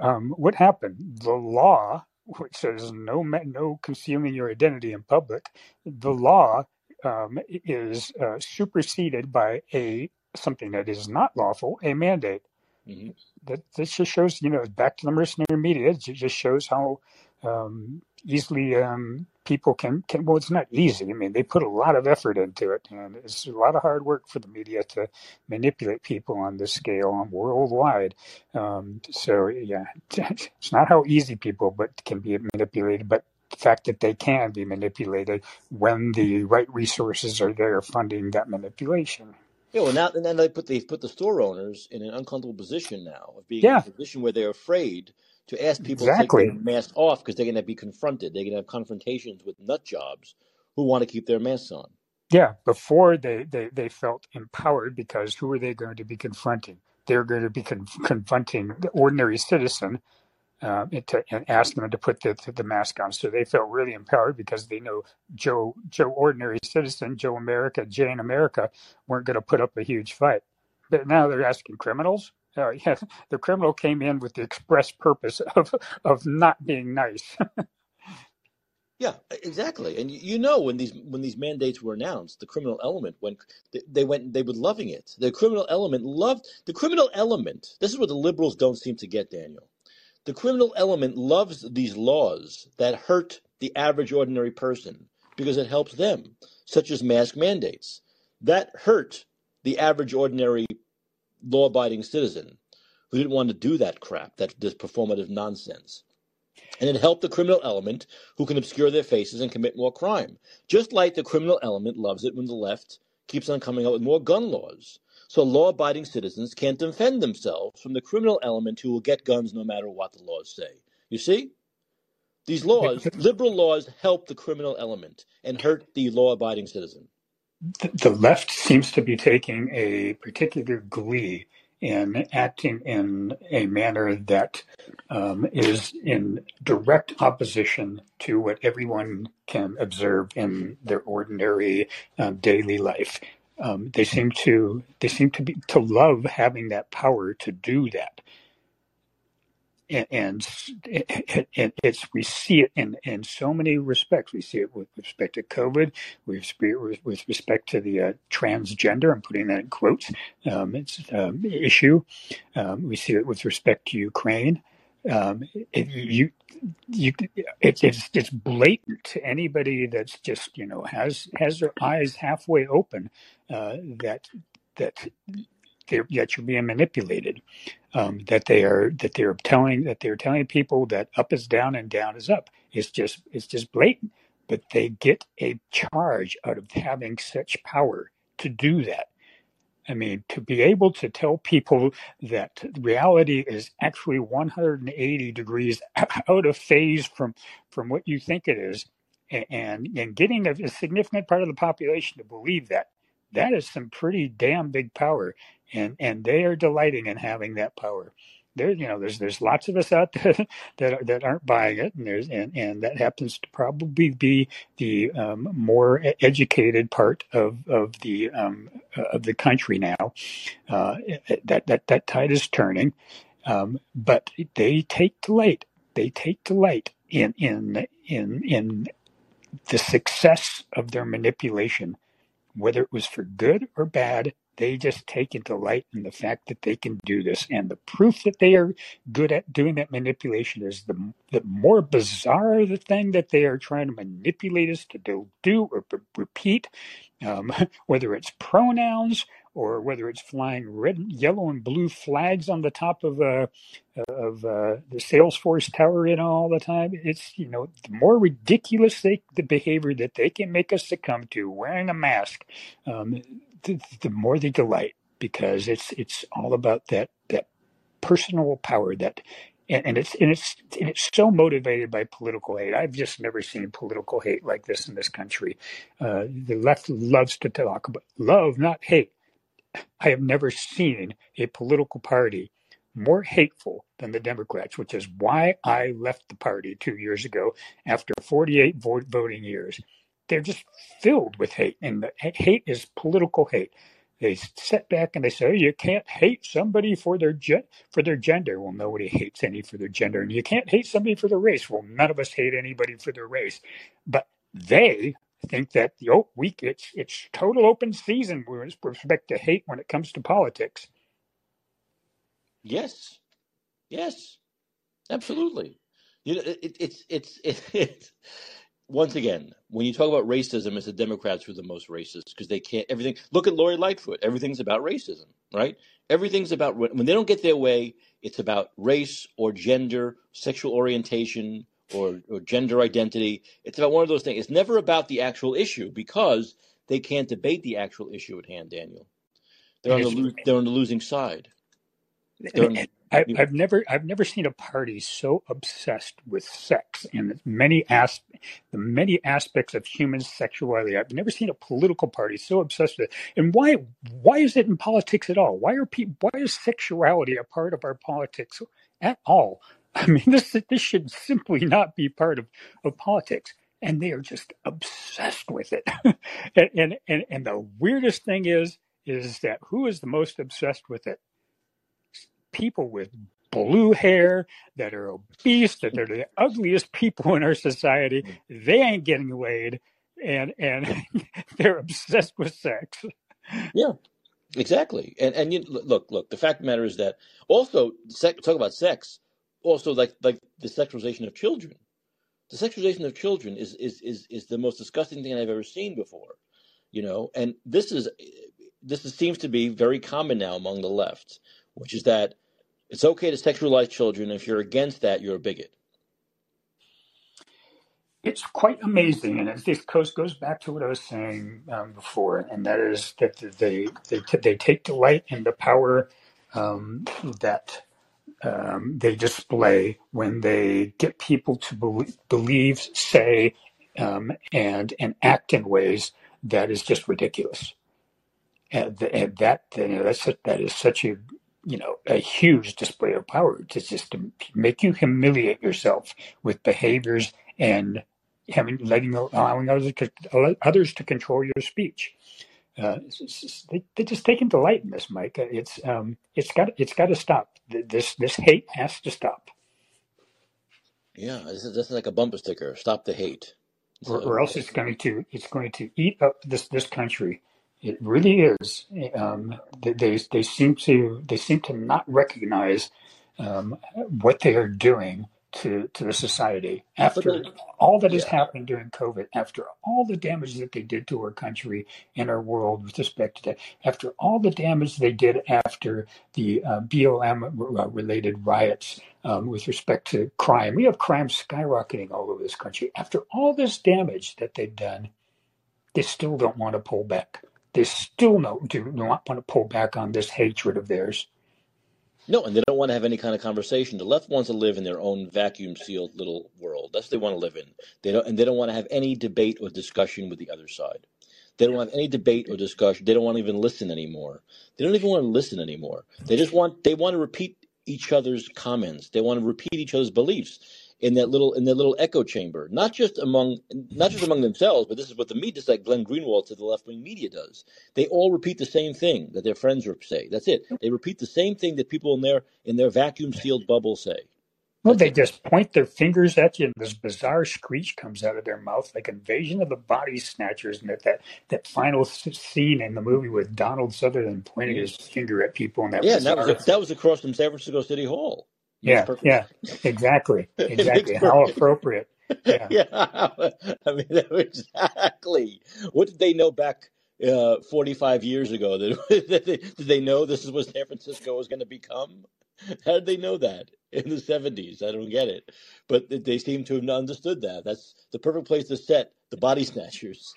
Speaker 9: um, what happened? The law, which says no no concealing your identity in public, the law um, is uh, superseded by a something that is not lawful, a mandate
Speaker 1: Mhm.
Speaker 9: that this just shows, you know, back to the mercenary media. It just shows how um, easily um, people can, can well it's not easy i mean they put a lot of effort into it and it's a lot of hard work for the media to manipulate people on this scale and worldwide um, so yeah *laughs* it's not how easy people but can be manipulated but fact that they can be manipulated when the right resources are there funding that manipulation
Speaker 1: yeah, well now and then they put they put the store owners in an uncomfortable position now of being
Speaker 9: yeah
Speaker 1: in a position where they're afraid to ask people to take
Speaker 9: exactly
Speaker 1: their mask off because they're going to be confronted. They're going to have confrontations with nut jobs who want to keep their masks on.
Speaker 9: Yeah, before they, they, they felt empowered because who are they going to be confronting? They're going to be con- confronting the ordinary citizen uh, and, to, and asking them to put the, the mask on. So they felt really empowered because they know Joe, Joe, ordinary citizen, Joe America, Jane America, weren't going to put up a huge fight. But now they're asking criminals. Uh, *laughs* yeah, the criminal came in with the express purpose of of not being nice. *laughs*
Speaker 1: Yeah, exactly. And you know when these when these mandates were announced, the criminal element went they went they were loving it. The criminal element loved the criminal element. This is what the liberals don't seem to get, Daniel. The criminal element loves these laws that hurt the average ordinary person because it helps them, such as mask mandates. That hurt the average ordinary law abiding citizen who didn't want to do that crap, that this performative nonsense. And it helped the criminal element who can obscure their faces and commit more crime. Just like the criminal element loves it when the left keeps on coming up with more gun laws. So law abiding citizens can't defend themselves from the criminal element who will get guns no matter what the laws say. You see? These laws, liberal laws, help the criminal element and hurt the law abiding citizen.
Speaker 9: the left seems to be taking a particular glee in acting in a manner that um, is in direct opposition to what everyone can observe in their ordinary um, daily life. Um, they seem to they seem to be to love having that power to do that and, and and it's we see it in in so many respects. We see it with respect to COVID. We see it with respect to the uh, transgender. I'm putting that in quotes. Um, it's um, issue. Um, we see it with respect to Ukraine. Um, it, you you it, it's it's blatant to anybody that's just you know has has their eyes halfway open uh, that that that you're being manipulated. Um, that they are that they're telling that they're telling people that up is down and down is up. It's just it's just blatant. But they get a charge out of having such power to do that. I mean, to be able to tell people that reality is actually 180 degrees *laughs* out of phase from from what you think it is, and and getting a, a significant part of the population to believe that that is some pretty damn big power, and and they are delighting in having that power. There, you know, there's there's lots of us out *laughs* there that that aren't buying it, and there's and and that happens to probably be the um, more educated part of of the um, uh, of the country now. Uh, that that that tide is turning, um, but they take delight. They take delight in in in in the success of their manipulation whether it was for good or bad, they just take a delight in the fact that they can do this. And the proof that they are good at doing that manipulation is the, the more bizarre the thing that they are trying to manipulate us to do, do or b- repeat, um, *laughs* whether it's pronouns or whether it's flying red, yellow, and blue flags on the top of uh, of uh, the Salesforce tower, you know, all the time. It's you know, the more ridiculous they, the behavior that they can make us succumb to, wearing a mask, um, the, the more they delight because it's it's all about that that personal power that. And, and it's and it's and it's so motivated by political hate. I've just never seen political hate like this in this country. Uh, the left loves to talk about love, not hate I have never seen a political party more hateful than the Democrats, which is why I left the party two years ago after 48 vote, voting years. They're just filled with hate, and the hate is political hate. They sit back and they say, oh, "You can't hate somebody for their ge- for their gender." Well, nobody hates any for their gender, and you can't hate somebody for their race. Well, none of us hate anybody for their race, but they think that oh, we it's it's total open season with respect to hate when it comes to politics.
Speaker 1: Yes, yes, absolutely. You know, it, it's it's it, *laughs* it's once again, when you talk about racism, it's the Democrats who are the most racist because they can't everything. Look at Lori Lightfoot. Everything's about racism, right? Everything's about when they don't get their way. It's about race or gender, sexual orientation, or, or gender identity. It's about one of those things. It's never about the actual issue because they can't debate the actual issue at hand. Daniel, they're on the lo- they're on the losing side. They're on,
Speaker 9: I, I've never I've never seen a party so obsessed with sex and many as the many aspects of human sexuality. I've never seen a political party so obsessed with it. And why why is it in politics at all? Why are people why is sexuality a part of our politics at all? I mean, *laughs* this this should simply not be part of, of politics. And they are just obsessed with it. *laughs* and, and and and the weirdest thing is is that who is the most obsessed with it? People with blue hair that are obese, that they're the ugliest people in our society. They ain't getting laid, and and *laughs* they're obsessed with sex.
Speaker 1: Yeah, exactly. And and you, look, look. The fact of the matter is that also sex, talk about sex. Also, like like the sexualization of children. The sexualization of children is is is is the most disgusting thing I've ever seen before. You know, and this is this is, seems to be very common now among the left, which is that it's okay to sexualize children. If you're against that, you're a bigot.
Speaker 9: It's quite amazing, and this goes goes back to what I was saying um, before, and that is that they they they take delight in the power um, that um, they display when they get people to believe, believe say, um, and and act in ways that is just ridiculous. And, and that you know, that's that is such a you know, a huge display of power to just to make you humiliate yourself with behaviors and having letting allowing others to, others to control your speech. Uh, they, they're just taking delight in this, Mike. It's um, it's got it's got to stop. This this hate has to stop.
Speaker 1: Yeah, this is, this is like a bumper sticker. Stop the hate.
Speaker 9: Or, or else it's going to it's going to eat up this this country it really is. Um, they they seem to they seem to not recognize um, what they are doing to to the society after all that has yeah. happened during COVID, after all the damage that they did to our country and our world with respect to that, after all the damage they did after the uh, BLM uh, related riots um, with respect to crime. We have crime skyrocketing all over this country. After all this damage that they've done, they still don't want to pull back they still no, do not want to pull back on this hatred of theirs.
Speaker 1: No, and they don't want to have any kind of conversation. The left wants to live in their own vacuum sealed little world. That's what they want to live in. They don't, and they don't want to have any debate or discussion with the other side. They don't have any debate or discussion. They don't want to even listen anymore. They don't even want to listen anymore. They just want they want to repeat each other's comments. They want to repeat each other's beliefs in that little in that little echo chamber, not just among not just among themselves, but this is what the media, just like Glenn Greenwald to the left wing media does. They all repeat the same thing that their friends say. That's it. They repeat the same thing that people in their in their vacuum sealed bubble say.
Speaker 9: Well, they just point their fingers at you, and this bizarre screech comes out of their mouth, like Invasion of the Body Snatchers, and that that, that final scene in the movie with Donald Sutherland pointing mm-hmm. his finger at people, and that
Speaker 1: yeah, that was that was across from San Francisco City Hall.
Speaker 9: Yeah, yeah, exactly, *laughs* exactly. How appropriate. Yeah. *laughs*
Speaker 1: yeah, *laughs* I mean, exactly. What did they know back uh, 45 years ago? Did they, did they know this is what San Francisco was going to become? How did they know that in the 70s? I don't get it. But they seem to have understood that. That's the perfect place to set the body snatchers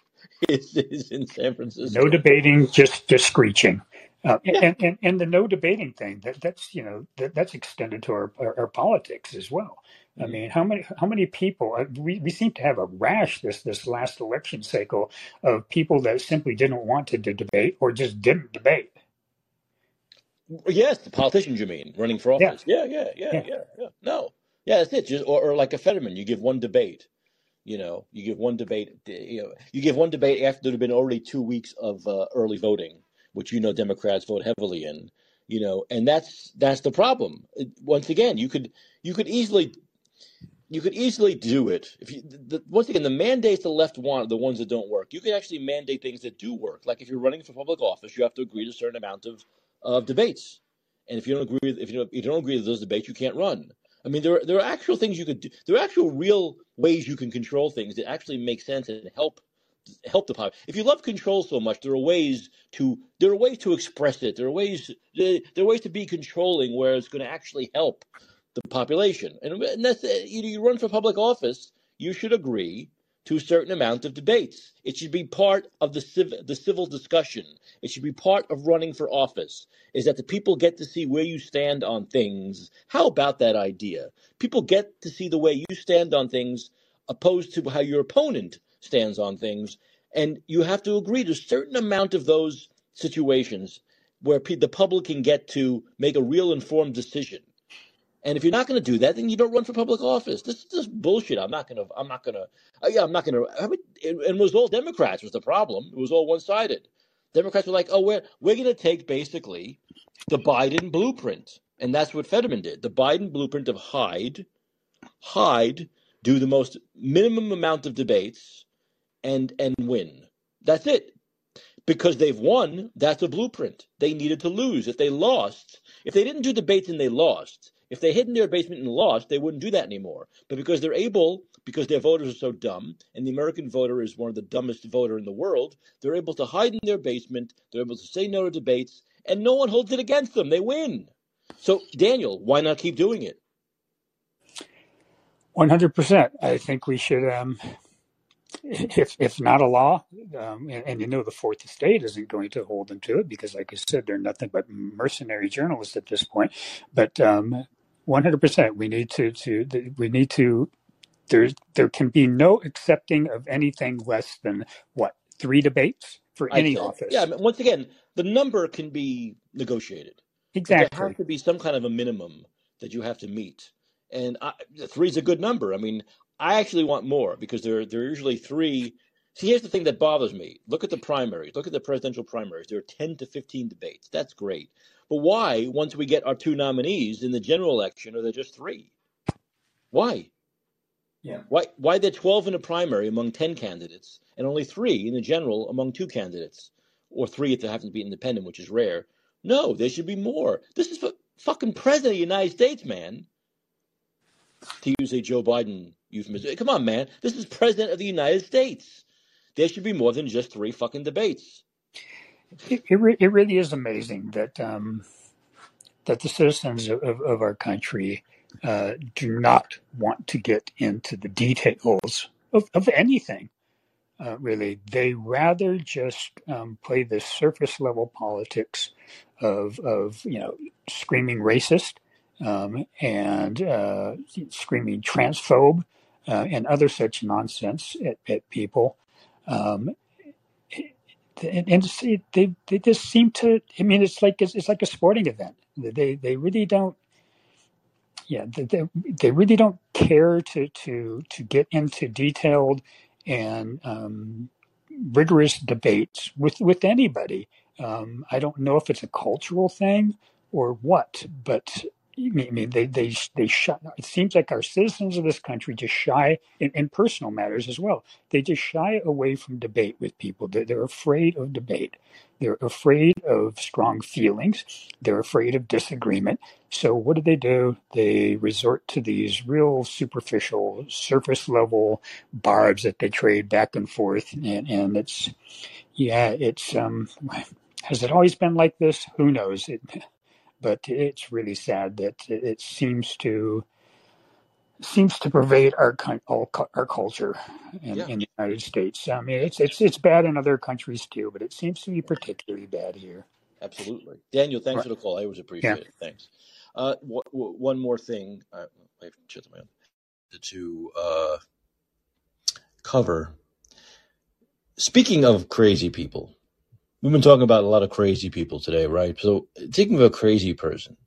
Speaker 1: is, is in San Francisco.
Speaker 9: No debating, just just screeching. Uh, and, and, and the no debating thing that that's you know that, that's extended to our, our, our politics as well. I mm-hmm. mean, how many how many people uh, we, we seem to have a rash this this last election cycle of people that simply didn't want to debate or just didn't debate.
Speaker 1: Yes, the politicians you mean running for office? Yeah, yeah, yeah, yeah, yeah. yeah. No, yeah, that's it. Just or, or like a Fetterman, you give one debate. You know, you give one debate. You know, you give one debate after there have been already two weeks of uh, early voting which you know Democrats vote heavily in. You know, and that's that's the problem. Once again, you could you could easily you could easily do it if you the, once again the mandates the left want are the ones that don't work. You can actually mandate things that do work. Like if you're running for public office, you have to agree to a certain amount of of debates. And if you don't agree, if you don't, if you don't agree to those debates, you can't run. I mean, there are, there are actual things you could do. There are actual real ways you can control things that actually make sense and help help the public. If you love control so much, there are ways to there are ways to express it. There are ways there are ways to be controlling where it's going to actually help the population. And, and that's you know you run for public office, you should agree to a certain amount of debates. It should be part of the civ- the civil discussion. It should be part of running for office. Is that the people get to see where you stand on things? How about that idea? People get to see the way you stand on things, opposed to how your opponent stands on things, and you have to agree to a certain amount of those situations where the public can get to make a real informed decision. And if you're not going to do that, then you don't run for public office. This is just bullshit. I'm not going to. I'm not going to. Uh, yeah, I'm not going to. I mean, it, it was all Democrats was the problem. It was all one sided. Democrats were like, oh, we're we're going to take basically the Biden blueprint, and that's what Fetterman did. The Biden blueprint of hide, hide, do the most minimum amount of debates, and and win. That's it. Because they've won, that's a blueprint. They needed to lose. If they lost, if they didn't do debates and they lost, if they hid in their basement and lost, they wouldn't do that anymore. But because they're able, because their voters are so dumb, and the American voter is one of the dumbest voter in the world, they're able to hide in their basement. They're able to say no to debates, and no one holds it against them. They win. So, Daniel, why not keep doing it?
Speaker 9: One hundred percent. I think we should. Um, if if not a law, um, and, and you know the fourth estate isn't going to hold them to it because, like I said, they're nothing but mercenary journalists at this point. But um, one hundred percent, we need to to we need to. There's there can be no accepting of anything less than what three debates for any office.
Speaker 1: Yeah, I mean, once again, the number can be negotiated. Exactly, there has to be some kind of a minimum that you have to meet. And I, three is a good number. I mean, I actually want more because there there are usually three. See, here's the thing that bothers me. Look at the primaries. Look at the presidential primaries. There are 10 to 15 debates. That's great. But why, once we get our two nominees in the general election, are there just three? Why?
Speaker 9: Yeah.
Speaker 1: Why why there 12 in a primary among 10 candidates and only three in the general among two candidates? Or three if they happen to be independent, which is rare. No, there should be more. This is fu- fucking president of the United States, man. To use a Joe Biden euphemism. Come on, man. This is president of the United States. There should be more than just three fucking debates.
Speaker 9: It, it, re- it really is amazing that um, that the citizens of, of, our country uh, do not want to get into the details of, of anything. Uh, really, they rather just um, play this surface level politics of of you know screaming racist um, and uh, screaming transphobe uh, and other such nonsense at, at people. Um, and, and they they just seem to. I mean, it's like it's, it's like a sporting event. They they really don't. Yeah, they they really don't care to to to get into detailed and um, rigorous debates with with anybody. Um, I don't know if it's a cultural thing or what, but I mean, they they they shy. It seems like our citizens of this country just shy in, in personal matters as well. They just shy away from debate with people. They're, they're afraid of debate. They're afraid of strong feelings. They're afraid of disagreement. So what do they do? They resort to these real superficial, surface level barbs that they trade back and forth, and, and it's yeah, it's um. Has it always been like this? Who knows? It, but it's really sad that it seems to seems to pervade our all our culture in,
Speaker 1: Yeah,
Speaker 9: in the United States. I mean, it's it's it's bad in other countries too, but it seems to be particularly bad here.
Speaker 1: absolutely. Daniel, thanks
Speaker 9: Right.
Speaker 1: for the call. I always
Speaker 9: Yeah.
Speaker 1: appreciate it. Thanks. Uh, w- w- one more thing. I, I have to my own. To uh, cover. Speaking of crazy people, we've been talking about a lot of crazy people today, right? So, thinking of a crazy person,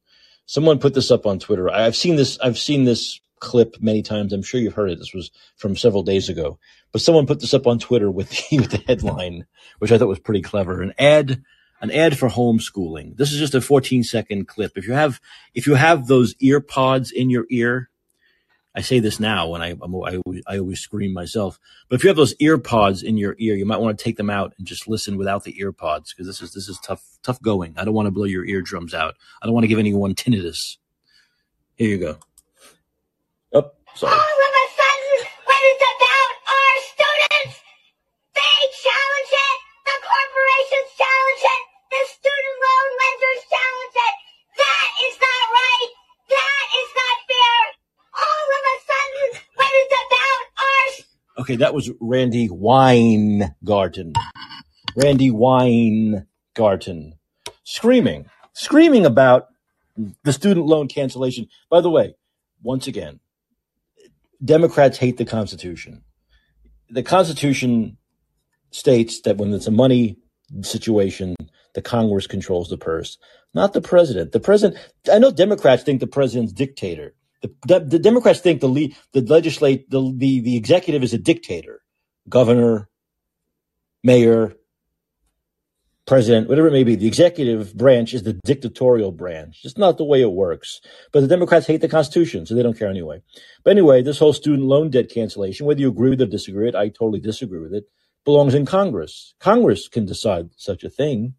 Speaker 1: someone put this up on Twitter. I've seen this. I've seen this clip many times. I'm sure you've heard it. This was from several days ago, but someone put this up on Twitter with the, *laughs* with the headline, which I thought was pretty clever. An ad, an ad for homeschooling. This is just a 14 second clip. If you have, if you have those ear pods in your ear, I say this now when I, I'm, I, always, I always scream myself. But if you have those ear pods in your ear, you might want to take them out and just listen without the ear pods because this is this is tough tough going. I don't want to blow your eardrums out. I don't want to give anyone tinnitus. Here you go. So
Speaker 10: All of a sudden, when it's about our students, they challenge it. The corporations challenge it. The student loan lenders challenge it. That is not right. That is not fair. All of a sudden, it's about
Speaker 1: okay, that was Randi Weingarten. Randi Weingarten screaming, screaming about the student loan cancellation. By the way, once again, Democrats hate the Constitution. The Constitution states that when it's a money situation, the Congress controls the purse, not the president. The president, I know Democrats think the president's dictator. The, the, Democrats think the the legislate the, the the executive is a dictator, governor, mayor, president, whatever it may be. The executive branch is the dictatorial branch. It's not the way it works. But the Democrats hate the Constitution, so they don't care anyway. But anyway, this whole student loan debt cancellation, whether you agree with it or disagree with it, I totally disagree with it, belongs in Congress. Congress can decide such a thing,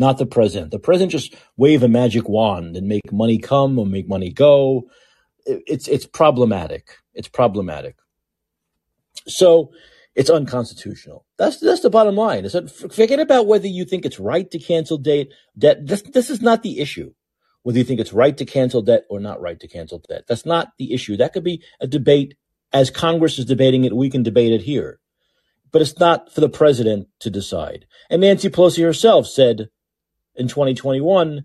Speaker 1: not the president. The president just wave a magic wand and make money come or make money go. It's it's problematic. It's problematic. So it's unconstitutional. That's that's the bottom line. Is forget about whether you think it's right to cancel date debt. This this is not the issue. Whether you think it's right to cancel debt or not right to cancel debt. That's not the issue. That could be a debate as Congress is debating it. We can debate it here, but it's not for the president to decide. And Nancy Pelosi herself said in 2021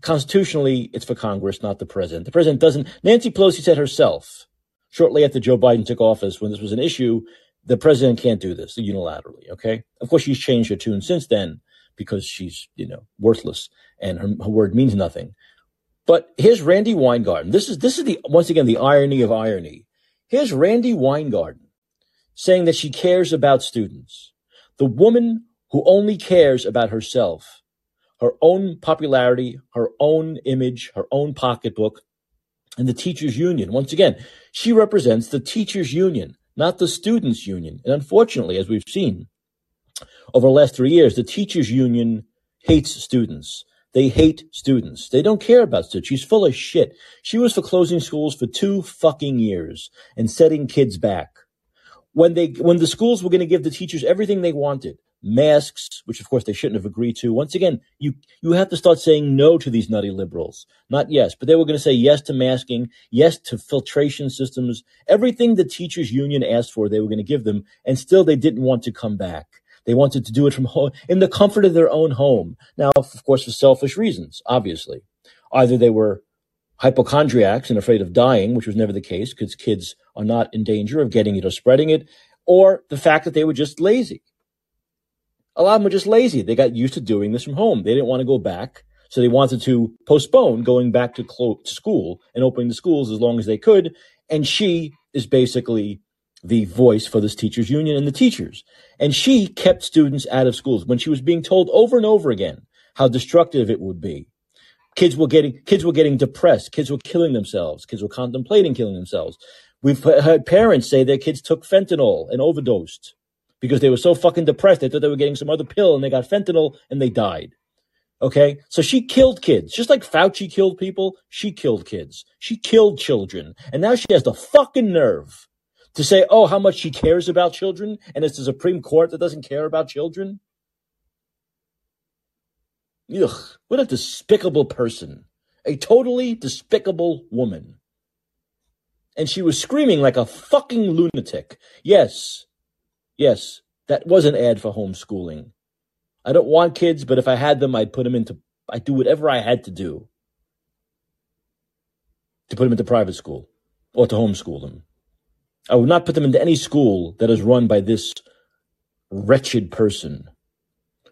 Speaker 1: constitutionally it's for Congress, not the president. The president doesn't. Nancy Pelosi said herself shortly after Joe Biden took office, when this was an issue, the president can't do this unilaterally. Okay, of course she's changed her tune since then because she's you know worthless and her, her word means nothing. But here's Randi Weingarten. This is this is the once again the irony of irony. Here's Randi Weingarten saying that she cares about students. The woman who only cares about herself, her own popularity, her own image, her own pocketbook, and the teachers union. Once again, she represents the teachers union, not the students union. And unfortunately, as we've seen over the last three years, the teachers union hates students. They hate students. They don't care about students. She's full of shit. She was for closing schools for two fucking years and setting kids back. When they, when the schools were going to give the teachers everything they wanted, masks, which of course they shouldn't have agreed to. Once again, you, you have to start saying no to these nutty liberals. Not yes, but they were going to say yes to masking, yes to filtration systems, everything the teachers union asked for, they were going to give them. And still they didn't want to come back. They wanted to do it from home, in the comfort of their own home. Now, of course, for selfish reasons, obviously. Either they were hypochondriacs and afraid of dying, which was never the case because kids are not in danger of getting it or spreading it, or the fact that they were just lazy. A lot of them were just lazy. They got used to doing this from home. They didn't want to go back. So they wanted to postpone going back to, clo- school and opening the schools as long as they could. And she is basically the voice for this teachers union and the teachers. And she kept students out of schools when she was being told over and over again how destructive it would be. Kids were getting kids were getting depressed. Kids were killing themselves. Kids were contemplating killing themselves. We've heard parents say their kids took fentanyl and overdosed because they were so fucking depressed. They thought they were getting some other pill and they got fentanyl and they died. Okay. So she killed kids. Just like Fauci killed people, she killed kids. She killed children. And now she has the fucking nerve to say, oh, how much she cares about children. And it's the Supreme Court that doesn't care about children. Ugh, what a despicable person. A totally despicable woman. And she was screaming like a fucking lunatic. Yes, yes, that was an ad for homeschooling. I don't want kids, but if I had them, I'd put them into, I'd do whatever I had to do to put them into private school or to homeschool them. I would not put them into any school that is run by this wretched person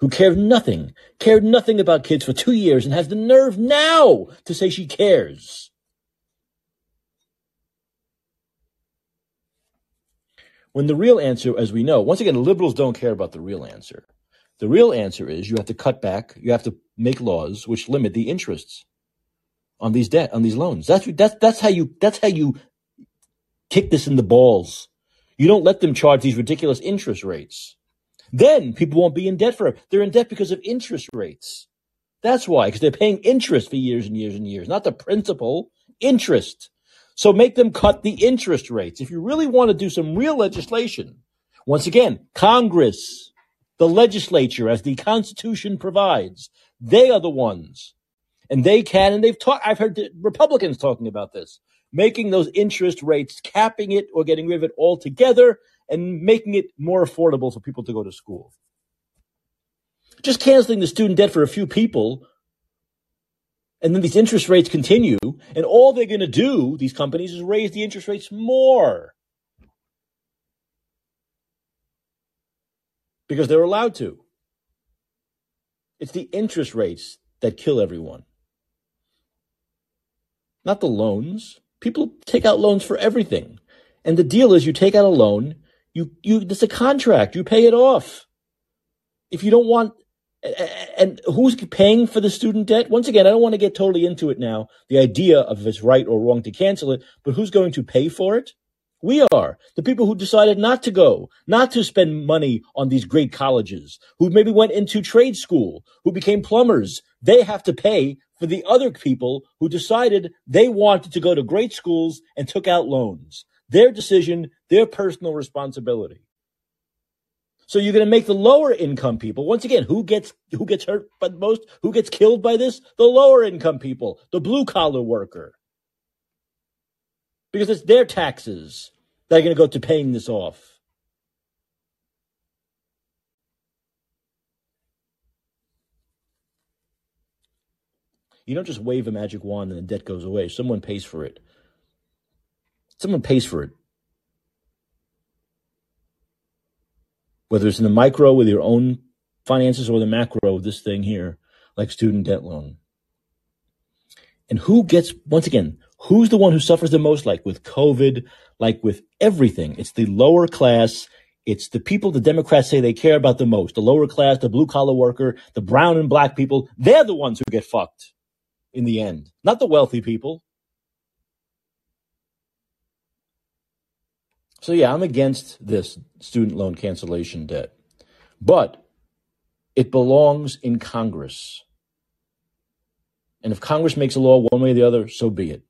Speaker 1: who cared nothing, cared nothing about kids for two years and has the nerve now to say she cares. When the real answer, as we know, once again, liberals don't care about the real answer. The real answer is you have to cut back, you have to make laws which limit the interests on these debt, on these loans. That's, that's, that's how you, that's how you kick this in the balls. You don't let them charge these ridiculous interest rates. Then people won't be in debt forever. They're in debt because of interest rates. That's why, because they're paying interest for years and years and years, not the principal, interest. So make them cut the interest rates. If you really want to do some real legislation, once again, Congress, the legislature, as the Constitution provides, they are the ones. And they can, and they've talked, I've heard Republicans talking about this, making those interest rates, capping it or getting rid of it altogether and making it more affordable for people to go to school. Just canceling the student debt for a few people and then these interest rates continue, and all they're going to do, these companies, is raise the interest rates more. Because they're allowed to. It's the interest rates that kill everyone. Not the loans. People take out loans for everything. And the deal is you take out a loan, you, you, it's a contract, you pay it off. If you don't want and who's paying for the student debt? Once again, I don't want to get totally into it now, the idea of if it's right or wrong to cancel it, but who's going to pay for it? We are the people who decided not to go, not to spend money on these great colleges, who maybe went into trade school, who became plumbers. They have to pay for the other people who decided they wanted to go to great schools and took out loans. Their decision, their personal responsibility. So you're going to make the lower income people once again who gets who gets hurt by the most who gets killed by this the lower income people the blue collar worker because it's their taxes that are going to go to paying this off. You don't just wave a magic wand and the debt goes away. Someone pays for it. Someone pays for it. Whether it's in the micro with your own finances or the macro this thing here, like student debt loan. And who gets, once again, who's the one who suffers the most, like with COVID, like with everything? It's the lower class. It's the people the Democrats say they care about the most. The lower class, the blue collar worker, the brown and black people. They're the ones who get fucked in the end, not the wealthy people. So yeah, I'm against this student loan cancellation debt, but it belongs in Congress. And if Congress makes a law one way or the other, so be it.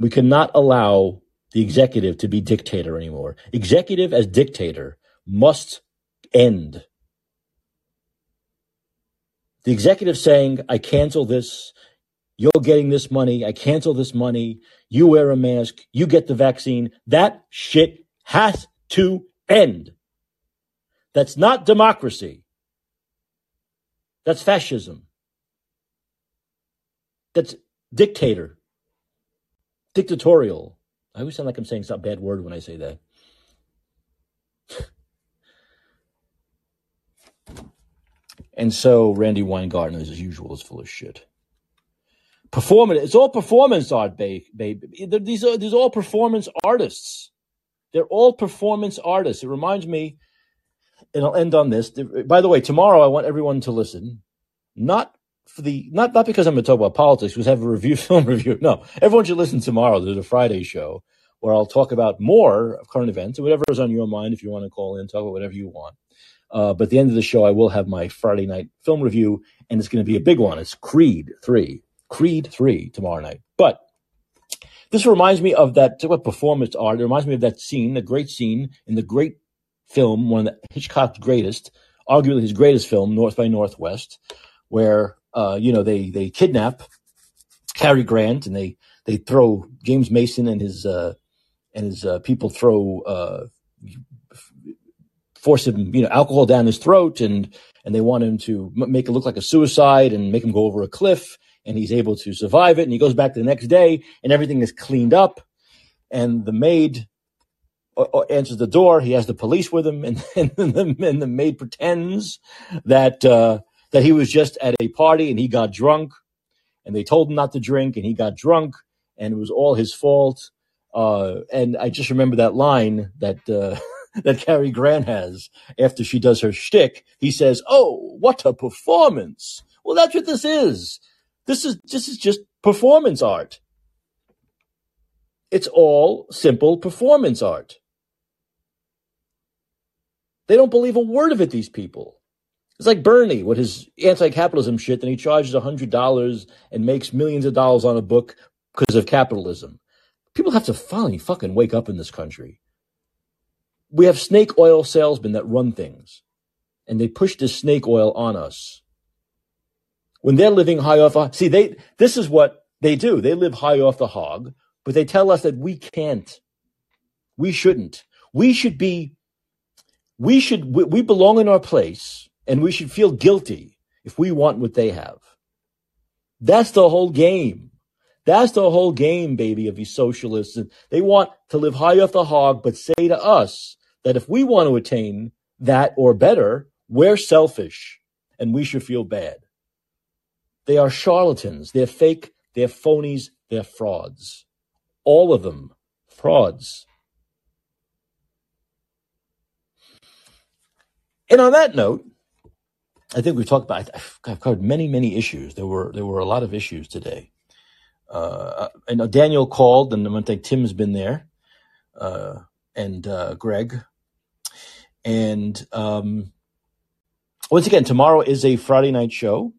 Speaker 1: We cannot allow the executive to be dictator anymore. Executive as dictator must end. The executive saying, I cancel this, you're getting this money, I cancel this money, you wear a mask, you get the vaccine. That shit has to end. That's not democracy. That's fascism. That's dictator. Dictatorial. I always sound like I'm saying some bad word when I say that. *sighs* and so Randi Weingarten, as usual, is full of shit performance. It's all performance art, baby. These are these are all performance artists. They're all performance artists. It reminds me, and I'll end on this. By the way, tomorrow I want everyone to listen, not for the not not because I'm going to talk about politics. We have a review, *laughs* film review. No, everyone should listen tomorrow. There's a Friday show where I'll talk about more of current events and whatever is on your mind. If you want to call in, talk about whatever you want. Uh, but at the end of the show, I will have my Friday night film review, and it's going to be a big one. It's Creed Three. Creed 3 tomorrow night. But this reminds me of that what performance art. It reminds me of that scene, the great scene in the great film, one of Hitchcock's greatest, arguably his greatest film, North by Northwest, where uh, you know they they kidnap Cary Grant and they they throw James Mason and his uh, and his uh, people throw uh, force him you know alcohol down his throat and and they want him to make it look like a suicide and make him go over a cliff and he's able to survive it. And he goes back the next day and everything is cleaned up. And the maid uh, uh, answers the door. He has the police with him, *laughs* and, and, the, and the maid pretends that uh, that he was just at a party and he got drunk, and they told him not to drink, and he got drunk, and it was all his fault. Uh, and I just remember that line that uh, *laughs* that Cary Grant has after she does her shtick. He says, "Oh, what a performance!" Well, that's what this is. This is this is just performance art. It's all simple performance art. They don't believe a word of it, these people. It's like Bernie with his anti-capitalism shit. and he charges hundred dollars and makes millions of dollars on a book because of capitalism. People have to finally fucking wake up in this country. We have snake oil salesmen that run things, and they push this snake oil on us. When they're living high off, a, see they. This is what they do. They live high off the hog, but they tell us that we can't. We shouldn't. We should be. We should. We, we belong in our place, and we should feel guilty if we want what they have. That's the whole game. That's the whole game, baby, of these socialists. They want to live high off the hog, but say to us that if we want to attain that or better, we're selfish and we should feel bad. They are charlatans. They're fake. They're phonies. They're frauds. All of them frauds. And on that note, I think we've talked about. I've covered many, many issues. There were there were a lot of issues today. Uh, know Daniel called, and I think Tim's been there, uh, and uh, Greg. And um, once again, tomorrow is a Friday night show,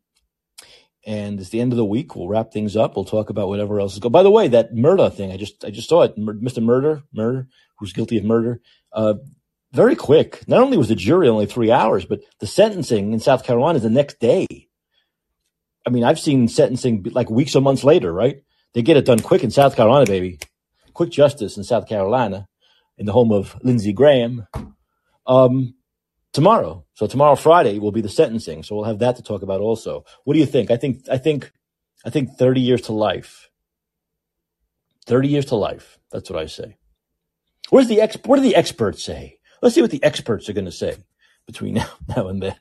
Speaker 1: and it's the end of the week. We'll wrap things up. We'll talk about whatever else is going. By the way, that murder thing, I just I just saw it. Mr. Murdaugh, Murdaugh, who's guilty of murder. Uh, very quick. Not only was the jury only three hours, but the sentencing in South Carolina is the next day. I mean, I've seen sentencing like weeks or months later, right? They get it done quick in South Carolina, baby. Quick justice in South Carolina, in the home of Lindsey Graham. Um, tomorrow, so tomorrow Friday will be the sentencing. So we'll have that to talk about also. What do you think? I think I think I think thirty years to life. Thirty years to life. That's what I say. Where's the ex? What do the experts say? Let's see what the experts are going to say between *laughs* now, now and then.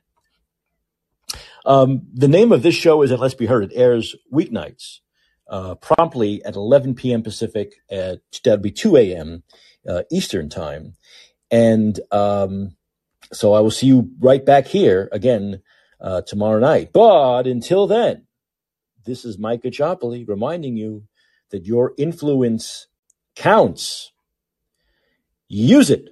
Speaker 1: Um, the name of this show is at Let's Be Heard. It airs weeknights, uh, promptly at 11 p.m. Pacific. At that'd be 2 a.m. Uh, Eastern time, and um, so I will see you right back here again uh, tomorrow night. But until then, this is Mike Caccioppoli reminding you that your influence counts. Use it